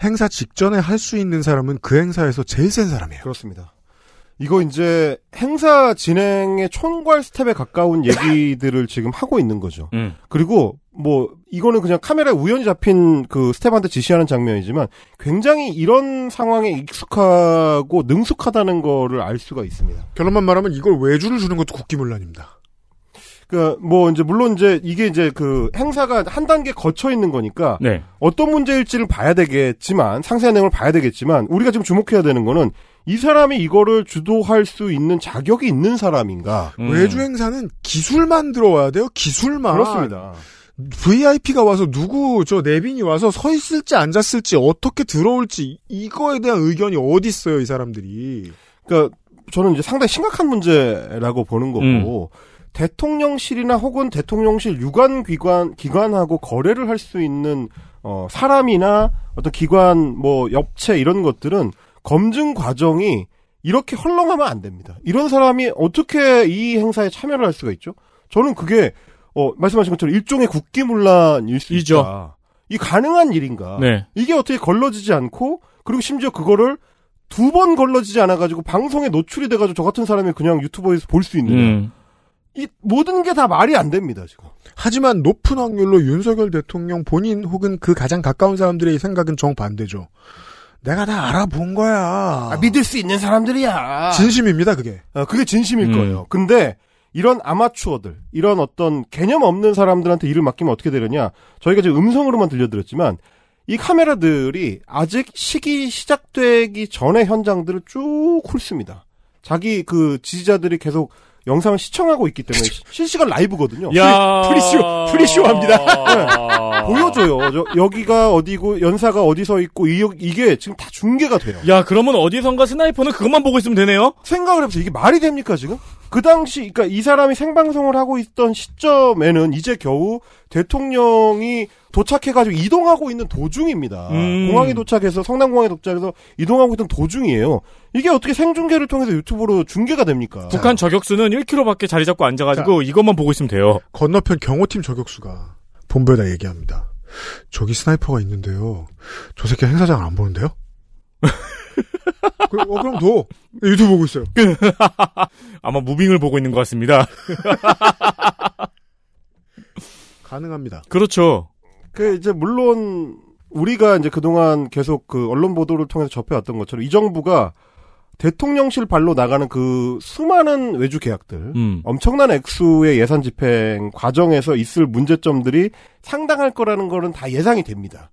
행사 직전에 할 수 있는 사람은 그 행사에서 제일 센 사람이에요. 그렇습니다. 이거 이제 행사 진행의 총괄 스텝에 가까운 얘기들을 지금 하고 있는 거죠. 음. 그리고 뭐 이거는 그냥 카메라에 우연히 잡힌 그 스텝한테 지시하는 장면이지만 굉장히 이런 상황에 익숙하고 능숙하다는 거를 알 수가 있습니다. 결론만 말하면 이걸 외주를 주는 것도 국기문란입니다. 그러니까 뭐 이제 물론 이제 이게 이제 그 행사가 한 단계 거쳐 있는 거니까 네. 어떤 문제일지를 봐야 되겠지만 상세한 내용을 봐야 되겠지만 우리가 지금 주목해야 되는 거는 이 사람이 이거를 주도할 수 있는 자격이 있는 사람인가? 음. 외주 행사는 기술만 들어와야 돼요. 기술만. 그렇습니다. VIP가 와서 누구 저 내빈이 와서 서 있을지 앉았을지 어떻게 들어올지 이거에 대한 의견이 어디 있어요 이 사람들이. 그러니까 저는 이제 상당히 심각한 문제라고 보는 거고 대통령실이나 혹은 대통령실 유관 기관 기관하고 거래를 할 수 있는 어 사람이나 어떤 기관 뭐 업체 이런 것들은 검증 과정이 이렇게 헐렁하면 안 됩니다. 이런 사람이 어떻게 이 행사에 참여를 할 수가 있죠? 저는 그게 어 말씀하신 것처럼 일종의 국기문란일 수 이죠. 있다. 이 가능한 일인가? 네. 이게 어떻게 걸러지지 않고 그리고 심지어 그거를 두 번 걸러지지 않아가지고 방송에 노출이 돼가지고 저 같은 사람이 그냥 유튜버에서 볼 수 있느냐? 음. 이 모든 게 다 말이 안 됩니다 지금. 하지만 높은 확률로 윤석열 대통령 본인 혹은 그 가장 가까운 사람들의 생각은 정 반대죠. 내가 다 알아본 거야. 믿을 수 있는 사람들이야. 진심입니다 그게. 어, 그게 진심일 음. 거예요. 근데 이런 아마추어들, 이런 어떤 개념 없는 사람들한테 일을 맡기면 어떻게 되느냐? 저희가 지금 음성으로만 들려드렸지만 이 카메라들이 아직 시기 시작되기 전에 현장들을 쭉 훑습니다. 자기 그 지지자들이 계속 영상을 시청하고 있기 때문에 시- 실시간 라이브거든요. 야. 프리쇼, 프리쇼합니다. 네. 보여줘요. 저- 여기가 어디고 연사가 어디서 있고 이, 이게 지금 다 중계가 돼요. 야, 그러면 어디선가 스나이퍼는 그것만 보고 있으면 되네요? 생각을 해보세요. 이게 말이 됩니까, 지금? 그 당시, 그니까 이 사람이 생방송을 하고 있던 시점에는 이제 겨우 대통령이 도착해가지고 이동하고 있는 도중입니다. 음. 공항에 도착해서, 성남공항에 도착해서 이동하고 있던 도중이에요. 이게 어떻게 생중계를 통해서 유튜브로 중계가 됩니까? 북한 저격수는 1km밖에 자리 잡고 앉아가지고 이것만 보고 있으면 돼요. 건너편 경호팀 저격수가 본부에다 얘기합니다. 저기 sniper가 있는데요. 저 새끼 행사장 안 보는데요? 그, 어, 그럼 둬. 유튜브 보고 있어요. 아마 moving을 보고 있는 것 같습니다. 가능합니다. 그렇죠. 그 이제 물론 우리가 이제 그동안 계속 그 언론 보도를 통해서 접해왔던 것처럼 이 정부가 대통령실 발로 나가는 그 수많은 외주 계약들, 음. 엄청난 액수의 예산 집행 과정에서 있을 문제점들이 상당할 거라는 거는 다 예상이 됩니다.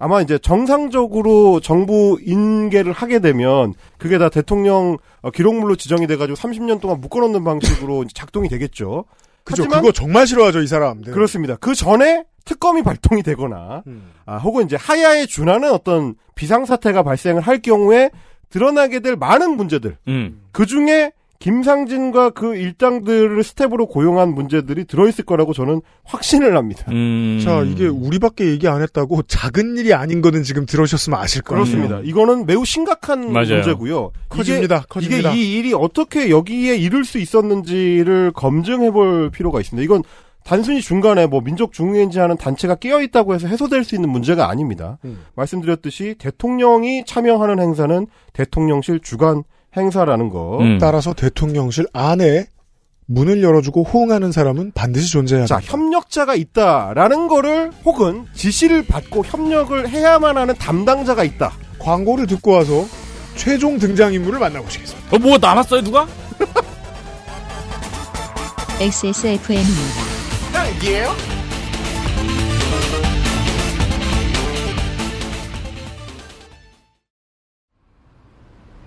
아마 이제 정상적으로 정부 인계를 하게 되면 그게 다 대통령 어, 기록물로 지정이 돼가지고 30년 동안 묶어놓는 방식으로 이제 작동이 되겠죠. 그죠. 그거 정말 싫어하죠, 이 사람들. 그렇습니다. 그 전에 특검이 발동이 되거나 음. 아, 혹은 이제 하야에 준하는 어떤 비상사태가 발생을 할 경우에 드러나게 될 많은 문제들. 음. 그 중에 김상진과 그 일당들을 스태프로 고용한 문제들이 들어있을 거라고 저는 확신을 합니다. 음. 자, 이게 우리밖에 얘기 안 했다고 작은 일이 아닌 거는 지금 들으셨으면 아실 거예요. 그렇습니다. 이거는 매우 심각한 맞아요. 문제고요. 커집니다. 이게, 커집니다. 이게 이 일이 어떻게 여기에 이를 수 있었는지를 검증해 볼 필요가 있습니다. 이건 단순히 중간에 뭐 민족 중의인지 하는 단체가 끼어 있다고 해서 해소될 수 있는 문제가 아닙니다. 음. 말씀드렸듯이 대통령이 참여하는 행사는 대통령실 주관 행사라는 거. 음. 따라서 대통령실 안에 문을 열어주고 호응하는 사람은 반드시 존재해야 자, 합니다. 협력자가 있다라는 거를 혹은 지시를 받고 협력을 해야만 하는 담당자가 있다. 광고를 듣고 와서 최종 등장인물을 만나보시겠습니다. 어, 뭐 남았어요, 누가? XSFM입니다.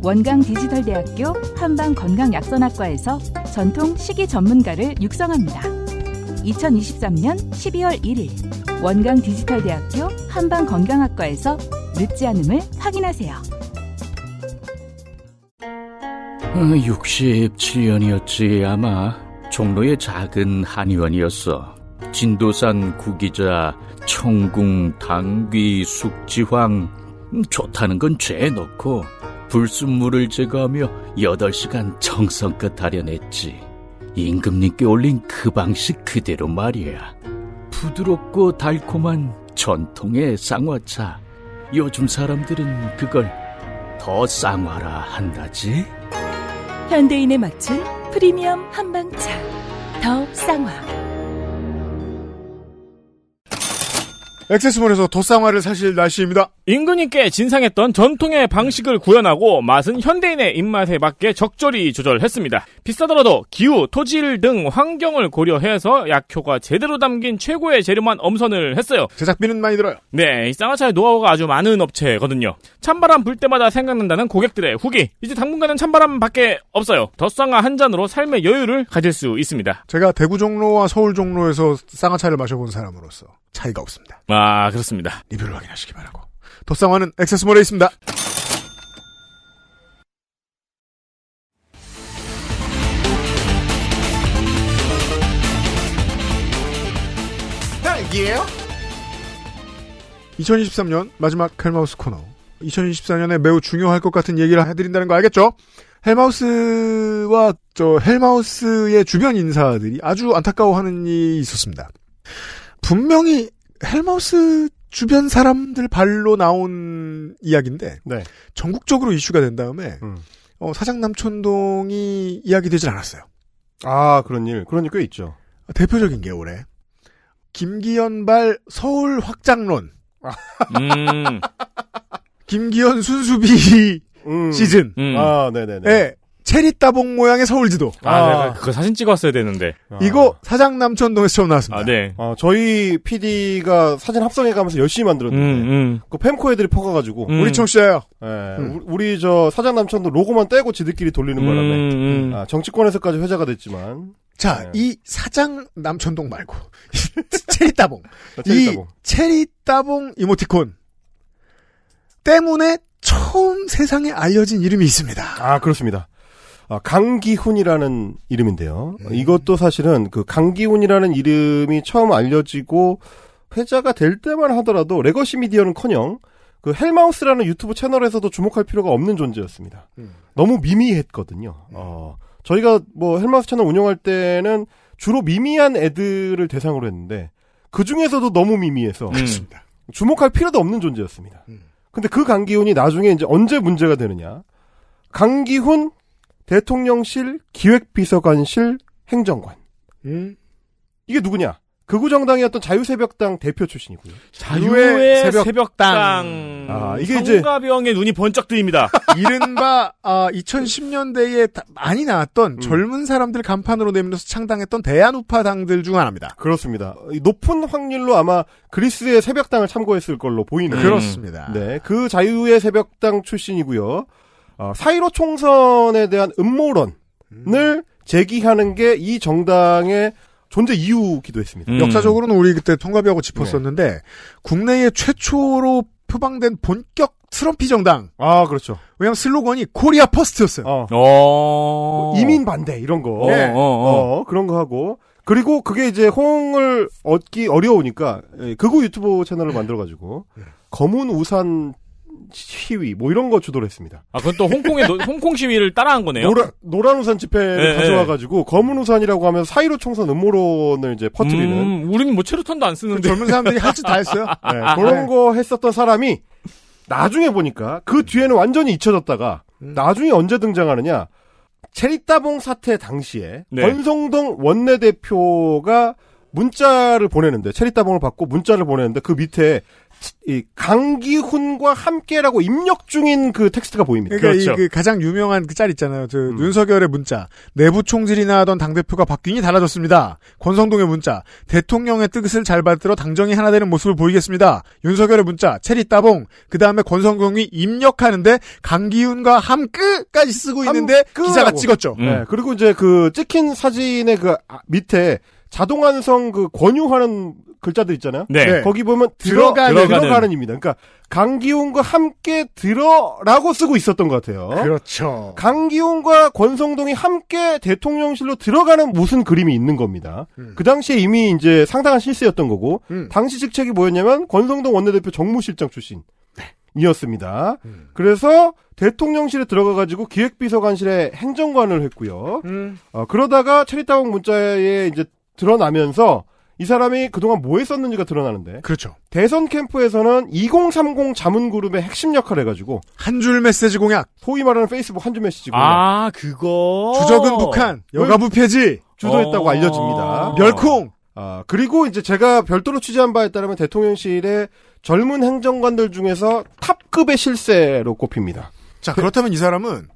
원강 디지털대학교 한방 건강약선학과에서 전통 식이 전문가를 육성합니다. 2023년 12월 1일 원강 디지털대학교 한방 건강학과에서 늦지 않음을 확인하세요. 67년이었지 아마 종로의 작은 한의원이었어. 진도산 구기자, 청궁, 당귀, 숙지황 음, 좋다는 건 죄에 넣고 불순물을 제거하며 8시간 정성껏 다려냈지. 임금님께 올린 그 방식 그대로 말이야. 부드럽고 달콤한 전통의 쌍화차. 요즘 사람들은 그걸 더 쌍화라 한다지. 현대인에 맞춘 프리미엄 한방차. 더 쌍화. 액세스몰에서 덧쌍화를 사실 날씨입니다. 임금님께 진상했던 전통의 방식을 구현하고 맛은 현대인의 입맛에 맞게 적절히 조절했습니다. 비싸더라도 기후, 토질 등 환경을 고려해서 약효가 제대로 담긴 최고의 재료만 엄선을 했어요. 제작비는 많이 들어요. 네, 이 쌍화차의 노하우가 아주 많은 업체거든요. 찬바람 불 때마다 생각난다는 고객들의 후기. 이제 당분간은 찬바람 밖에 없어요. 덧쌍화 한 잔으로 삶의 여유를 가질 수 있습니다. 제가 대구 종로와 서울 종로에서 쌍화차를 마셔본 사람으로서 차이가 없습니다. 아, 그렇습니다. 리뷰를 확인하시기 바라고. 덧쌍화는 액세스몰에 있습니다. 딸기예요? 2023년 마지막 헬마우스 코너. 2024년에 매우 중요할 것 같은 얘기를 해드린다는 거 알겠죠? 헬마우스와 저 헬마우스의 주변 인사들이 아주 안타까워하는 일이 있었습니다. 분명히 헬마우스 주변 사람들 발로 나온 이야기인데 네. 전국적으로 이슈가 된 다음에 어, 사장 남촌동이 이야기되질 않았어요. 아 그런 일 그런 일 꽤 있죠. 대표적인 게 올해 김기현발 서울 확장론. 음. 김기현 순수비 음. 시즌. 음. 아 네네네. 예. 체리 따봉 모양의 서울지도. 아, 내가 그거 사진 찍었어야 되는데. 이거 사장 남천동에서 처음 나왔습니다. 아, 네. 아, 저희 PD가 사진 합성해가면서 열심히 만들었는데 음, 음. 그 펜코 애들이 퍼가가지고 음. 우리 청취자예요. 예, 음. 우- 우리 저 사장 남천도 로고만 떼고 지들끼리 돌리는 바람에 음, 음. 아, 정치권에서까지 회자가 됐지만 자, 네. 이 사장 남천동 말고 체리 따봉. 체리 이 따봉. 체리 따봉 이모티콘 때문에 처음 세상에 알려진 이름이 있습니다. 아 그렇습니다. 아, 강기훈이라는 이름인데요. 음. 이것도 사실은 그 강기훈이라는 이름이 처음 알려지고 회자가 될 때만 하더라도 legacy 미디어는커녕 그 헬마우스라는 유튜브 채널에서도 주목할 필요가 없는 존재였습니다. 음. 너무 미미했거든요. 어, 저희가 뭐 헬마우스 채널 운영할 때는 주로 미미한 애들을 대상으로 했는데 그 중에서도 너무 미미해서 그렇습니다. 주목할 필요도 없는 존재였습니다. 근데 그 강기훈이 나중에 이제 언제 문제가 되느냐? 강기훈 대통령실 기획비서관실 행정관. 음. 이게 누구냐? 극우 정당이었던 자유새벽당 대표 출신이고요. 자유의 새벽당. 아, 이게 이제 성가병의 눈이 번쩍 뜨입니다. 이른바 아, 2010년대에 많이 나왔던 음. 젊은 사람들 간판으로 내밀어서 창당했던 대안우파 당들 중 하나입니다. 그렇습니다. 이 높은 확률로 아마 그리스의 새벽당을 참고했을 걸로 보이는. 음. 그렇습니다. 네, 그 자유의 새벽당 출신이고요. 어, 4.15 총선에 대한 음모론을 제기하는 게 이 정당의 존재 이유기도 했습니다. 음. 역사적으로는 우리 그때 통과비하고 짚었었는데 국내에 최초로 표방된 본격 트럼피즘 정당. 아 그렇죠. 왜냐하면 슬로건이 Korea First였어요. 어. 어. 뭐 이민 반대 이런 거. 네. 어, 어. 어, 그런 거 하고. 그리고 그게 이제 호응을 얻기 어려우니까 예, 극우 유튜브 채널을 만들어가지고 검은 우산 시위 뭐 이런 거 주도를 했습니다. 아, 그건 또 홍콩의 노- 홍콩 시위를 따라한 거네요. 노란, 노란 우산 집회를 네, 가져와가지고 검은 우산이라고 하면서 4.15 총선 음모론을 이제 퍼뜨리는 음, 우리는 뭐 최루탄도 안 쓰는데. 젊은 사람들이 할 짓 다 했어요. 네, 그런 거 했었던 사람이 나중에 보니까 그 뒤에는 완전히 잊혀졌다가 나중에 언제 등장하느냐 체리따봉 사태 당시에 네. 권성동 원내대표가 문자를 보내는데 체리따봉을 받고 문자를 보내는데 그 밑에 이 강기훈과 함께라고 입력 중인 그 텍스트가 보입니다. 그러니까 그렇죠. 이그 가장 유명한 그 짤 있잖아요. 저 음. 윤석열의 문자. 내부 총질이나 하던 당대표가 바뀌니 달라졌습니다. 권성동의 문자. 대통령의 뜻을 잘 받들어 당정이 하나 되는 모습을 보이겠습니다. 윤석열의 문자. 체리 따봉. 그 다음에 권성동이 입력하는데 강기훈과 함께까지 쓰고 있는데 함끄라고. 기자가 찍었죠. 음. 네, 그리고 이제 그 찍힌 사진의 그 아- 밑에 자동완성 그 권유하는 글자들 있잖아요. 네. 거기 보면 들어, 들어가는. 들어가는. 입니다. 그러니까 강기훈과 함께 들어라고 쓰고 있었던 것 같아요. 그렇죠. 강기훈과 권성동이 함께 대통령실로 들어가는 무슨 그림이 있는 겁니다. 음. 그 당시에 이미 이제 상당한 실세였던 거고 음. 당시 직책이 뭐였냐면 권성동 원내대표 정무실장 출신. 네. 이었습니다. 음. 그래서 대통령실에 들어가가지고 기획비서관실에 행정관을 했고요. 음. 어, 그러다가 체리따봉 문자에 이제 드러나면서 이 사람이 그동안 뭐 했었는지가 드러나는데 그렇죠. 대선 캠프에서는 2030 자문 그룹의 핵심 역할을 해가지고 한 줄 메시지 공약. 소위 말하는 페이스북 한 줄 메시지 공약 아, 그거. 주적은 북한. 여가부 폐지. 주도했다고 어. 알려집니다. 멸콩. 아, 그리고 이제 제가 별도로 취재한 바에 따르면 대통령실의 젊은 행정관들 중에서 탑급의 실세로 꼽힙니다. 자, 그렇다면 이 사람은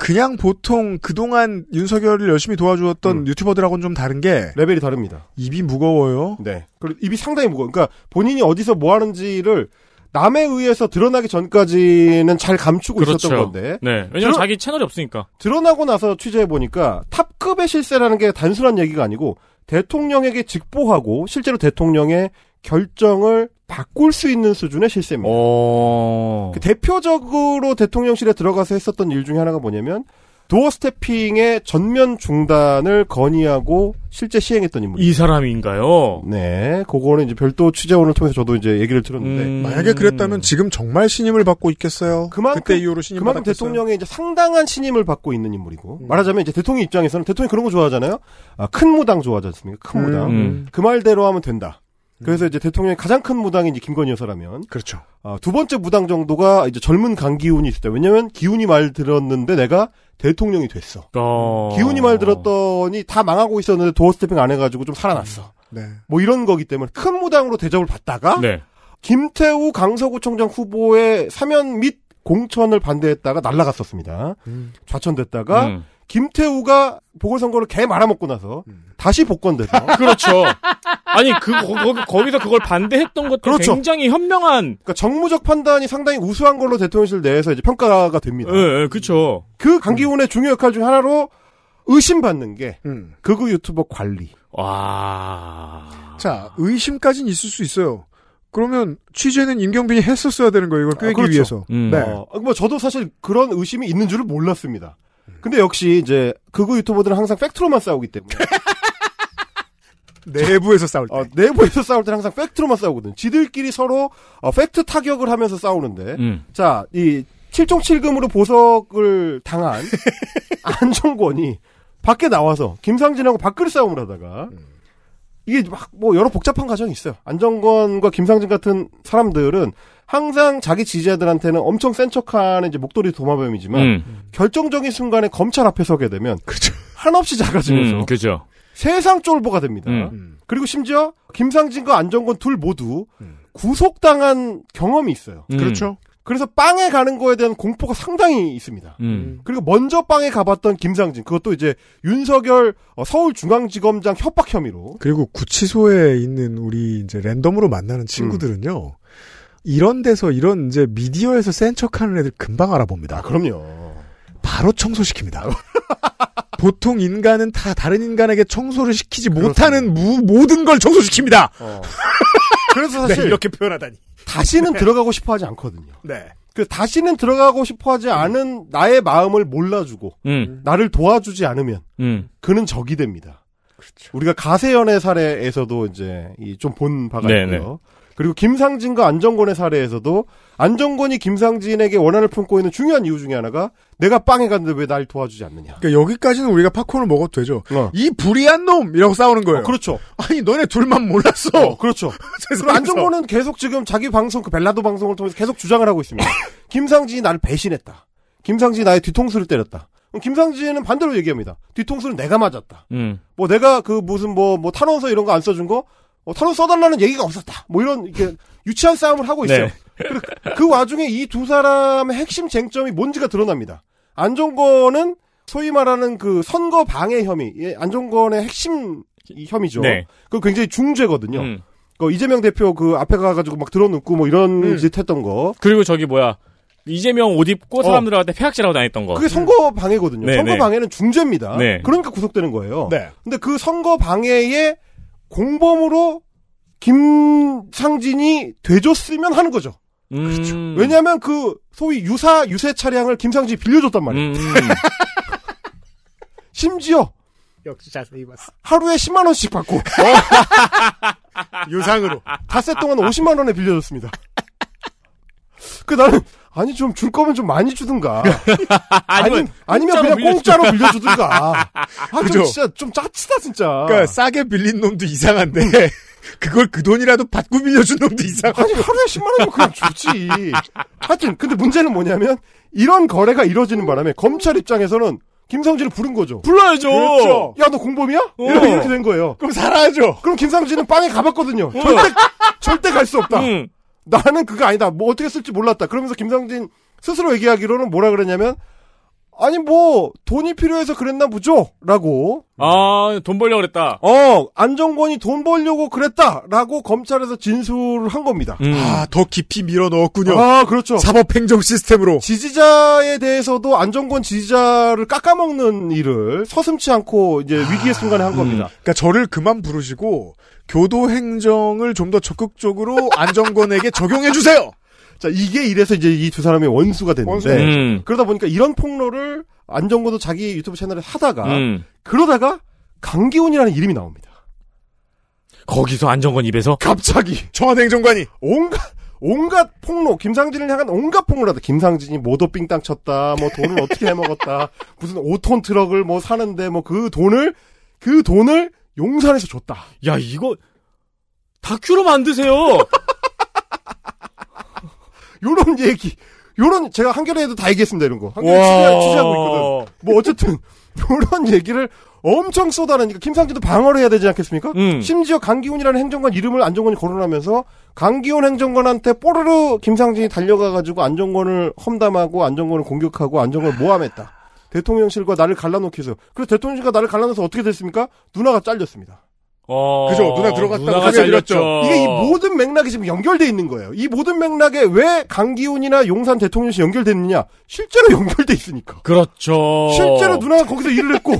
그냥 보통 그동안 윤석열을 열심히 도와주었던 음. 유튜버들하고는 좀 다른 게 레벨이 다릅니다. 입이 무거워요. 네. 그리고 입이 상당히 무거워. 그러니까 본인이 어디서 뭐 하는지를 남에 의해서 드러나기 전까지는 잘 감추고 있었던 그렇죠. 건데 네. 왜냐면 들어- 자기 채널이 없으니까. 드러나고 나서 취재해 보니까 탑급의 실세라는 게 단순한 얘기가 아니고 대통령에게 직보하고 실제로 대통령의 결정을 바꿀 수 있는 수준의 실세입니다. 어. 그 대표적으로 대통령실에 들어가서 했었던 일 중에 하나가 뭐냐면 도어 스태핑의 전면 중단을 건의하고 실제 시행했던 인물입니다. 이 사람인가요? 네, 그거는 이제 별도 취재원을 통해서 저도 이제 얘기를 들었는데 음. 만약에 그랬다면 지금 정말 신임을 받고 있겠어요. 그만큼 그때 이후로 신임 그만큼 받았겠어요. 대통령의 이제 상당한 신임을 받고 있는 인물이고 음. 말하자면 이제 대통령 입장에서는 대통령이 그런 거 좋아하잖아요. 아, 큰 무당 좋아하지 않습니까? 큰 무당. 음. 그 말대로 하면 된다. 그래서 이제 대통령의 가장 큰 무당이 이제 김건희 여사라면 그렇죠. 아, 두 번째 무당 정도가 이제 젊은 강기훈이 있을 때 왜냐면 기훈이 말 들었는데 내가 대통령이 됐어. 어. 기훈이 말 들었더니 다 망하고 있었는데 도어 스태핑 안 해가지고 좀 살아났어. 네. 뭐 이런 거기 때문에 큰 무당으로 대접을 받다가 네. 김태우 강서구청장 후보의 사면 및 공천을 반대했다가 날라갔었습니다. 음. 좌천됐다가 음. 김태우가 보궐선거를 개 말아먹고 나서 다시 복권돼서 그렇죠. 아니 그 거, 거, 거기서 그걸 반대했던 것도 그렇죠. 굉장히 현명한. 그러니까 정무적 판단이 상당히 우수한 걸로 대통령실 내에서 이제 평가가 됩니다. 예, 예, 그렇죠. 그 강기훈의 중요 역할 중 하나로 의심받는 게 음. 극우 유튜버 관리. 와. 자, 의심까지는 있을 수 있어요. 그러면 취재는 임경빈이 했었어야 되는 거예요. 이걸 꿰기 그렇죠. 위해서. 음. 네. 어, 뭐 저도 사실 그런 의심이 있는 줄을 몰랐습니다. 근데 역시 이제 극우 유튜버들은 항상 팩트로만 싸우기 때문에 내부에서 싸울 때. 어, 내부에서 싸울 때는 항상 팩트로만 싸우거든. 지들끼리 서로 어, 팩트 타격을 하면서 싸우는데 음. 자, 이 7종 7금으로 보석을 당한 안정권이 밖에 나와서 김상진하고 밥그릇 싸움을 하다가 이게 막 뭐 여러 복잡한 과정이 있어요. 안정권과 김상진 같은 사람들은 항상 자기 지지자들한테는 엄청 센 척하는 이제 목도리 도마뱀이지만 음. 결정적인 순간에 검찰 앞에 서게 되면 한없이 작아지면서 음, 그죠. 세상 쫄보가 됩니다. 음. 그리고 심지어 김상진과 안정권 둘 모두 구속당한 경험이 있어요. 음. 그렇죠. 그래서 빵에 가는 거에 대한 공포가 상당히 있습니다. 음. 그리고 먼저 빵에 가봤던 김상진 그것도 이제 윤석열 어, 서울중앙지검장 협박 혐의로 그리고 구치소에 있는 우리 이제 랜덤으로 만나는 친구들은요. 이런 데서 이런 이제 미디어에서 센 척하는 애들 금방 알아봅니다. 아, 그럼요. 바로 청소시킵니다. 보통 인간은 다 다른 인간에게 청소를 시키지 못하는 무- 모든 걸 청소시킵니다. 그래서 사실 네, 이렇게 표현하다니. 다시는 들어가고 싶어하지 않거든요. 네. 그 다시는 들어가고 싶어하지 않은 나의 마음을 몰라주고 음. 나를 도와주지 않으면 음. 그는 적이 됩니다. 우리가 가세연의 사례에서도 이제 이좀본 바가 네네. 있고요. 그리고 김상진과 안정권의 사례에서도 안정권이 김상진에게 원한을 품고 있는 중요한 이유 중에 하나가 내가 빵에 갔는데 왜 날 도와주지 않느냐. 그러니까 여기까지는 우리가 팝콘을 먹어도 되죠. 어. 이 불의한 놈이라고 싸우는 거예요. 어, 그렇죠. 아니 너네 둘만 몰랐어. 어, 그렇죠. 그리고 안정권은 계속 지금 자기 방송 그 벨라도 방송을 통해서 계속 주장을 하고 있습니다. 김상진이 나를 배신했다. 김상진이 나의 뒤통수를 때렸다. 김상진은 반대로 얘기합니다. 뒤통수는 내가 맞았다. 음. 뭐 내가 그 무슨 뭐 뭐 탄원서 이런 거 안 써준 거 어, 탄원 써달라는 얘기가 없었다. 뭐 이런 이렇게 유치한 싸움을 하고 있어요. 네. 그 와중에 이 두 사람의 핵심 쟁점이 뭔지가 드러납니다. 안종건은 소위 말하는 그 선거 방해 혐의, 예, 안종건의 핵심 이 혐의죠. 네. 그 굉장히 중죄거든요. 음. 그 이재명 대표 그 앞에 가가지고 막 들어눕고 뭐 이런 음. 짓 했던 거. 그리고 저기 뭐야 이재명 옷 입고 어. 사람들한테 폐악질하고 다녔던 거. 그게 선거 방해거든요. 네, 선거 네. 방해는 중죄입니다. 네. 그러니까 구속되는 거예요. 네. 근데 그 선거 방해의 공범으로 김상진이 돼줬으면 하는 거죠. 음. 왜냐하면 그 소위 유사 유세 차량을 김상진이 빌려줬단 말이에요. 음. 심지어 역시 자세히 봤어. 하루에 10만 원씩 받고 유상으로 닷새 동안 50만 원에 빌려줬습니다. 그 나는 아니 좀 줄 거면 좀 많이 주든가. 아니면 아니면 공짜로 그냥 공짜로 빌려주든가. 아, 그죠? 좀 진짜 좀 짜치다 진짜. 그러니까 싸게 빌린 놈도 이상한데 그걸 그 돈이라도 받고 빌려준 놈도 이상하고. 아니 하루에 10만 원이면 그냥 주지. 하여튼 근데 문제는 뭐냐면 이런 거래가 이루어지는 바람에 검찰 입장에서는 김상진을 부른 거죠. 불러야죠. 그렇죠. 야 너 공범이야? 어. 이렇게, 된 거예요. 그럼 살아야죠. 그럼 김상진은 빵에 가봤거든요. 절대 절대 갈 수 없다. 음. 나는 그거 아니다. 뭐 어떻게 쓸지 몰랐다. 그러면서 김상진 스스로 얘기하기로는 뭐라 그랬냐면 아니 뭐 돈이 필요해서 그랬나 보죠라고. 아 돈 벌려고 그랬다. 어 안정권이 돈 벌려고 그랬다라고 검찰에서 진술을 한 겁니다. 음. 아, 더 깊이 밀어 넣었군요. 아 그렇죠. 사법행정 시스템으로. 지지자에 대해서도 안정권 지지자를 깎아먹는 일을 서슴치 않고 이제 위기의 순간에 한 겁니다. 그러니까 저를 그만 부르시고 교도 행정을 좀 더 적극적으로 안정권에게 적용해 주세요. 자 이게 이래서 이제 이 두 사람의 원수가 됐는데 원수. 음. 그러다 보니까 이런 폭로를 안정권도 자기 유튜브 채널에 하다가 음. 그러다가 강기훈이라는 이름이 나옵니다. 거기서 안정권 입에서 갑자기 청와대 행정관이 온갖 온갖 폭로 김상진을 향한 온갖 폭로를 하다 김상진이 모도 삥땅 쳤다 뭐 돈을 어떻게 해먹었다 무슨 5톤 트럭을 뭐 사는데 뭐 그 돈을 그 돈을 용산에서 줬다 야 이거 다큐로 만드세요. 요런 얘기 요런 제가 한겨레에도 다 얘기했습니다 이런 거 한겨레 취재하고 있거든 뭐 어쨌든 요런 얘기를 엄청 쏟아내니까 김상진도 방어를 해야 되지 않겠습니까? 음. 심지어 강기훈이라는 행정관 이름을 안정권이 거론하면서 강기훈 행정관한테 뽀르르 김상진이 달려가가지고 안정권을 험담하고 안정권을 공격하고 안정권을 모함했다. 대통령실과 나를 갈라놓기 위해서. 그래서 대통령실과 나를 갈라놓아서 어떻게 됐습니까? 누나가 잘렸습니다. 어, 그죠, 누나 들어갔다고 누나가 들었죠. 잘렸죠. 이게 이 모든 맥락이 지금 연결돼 있는 거예요. 이 모든 맥락에 왜 강기훈이나 용산 대통령실 연결됐느냐? 실제로 연결돼 있으니까. 그렇죠. 실제로 누나가 거기서 일을 했고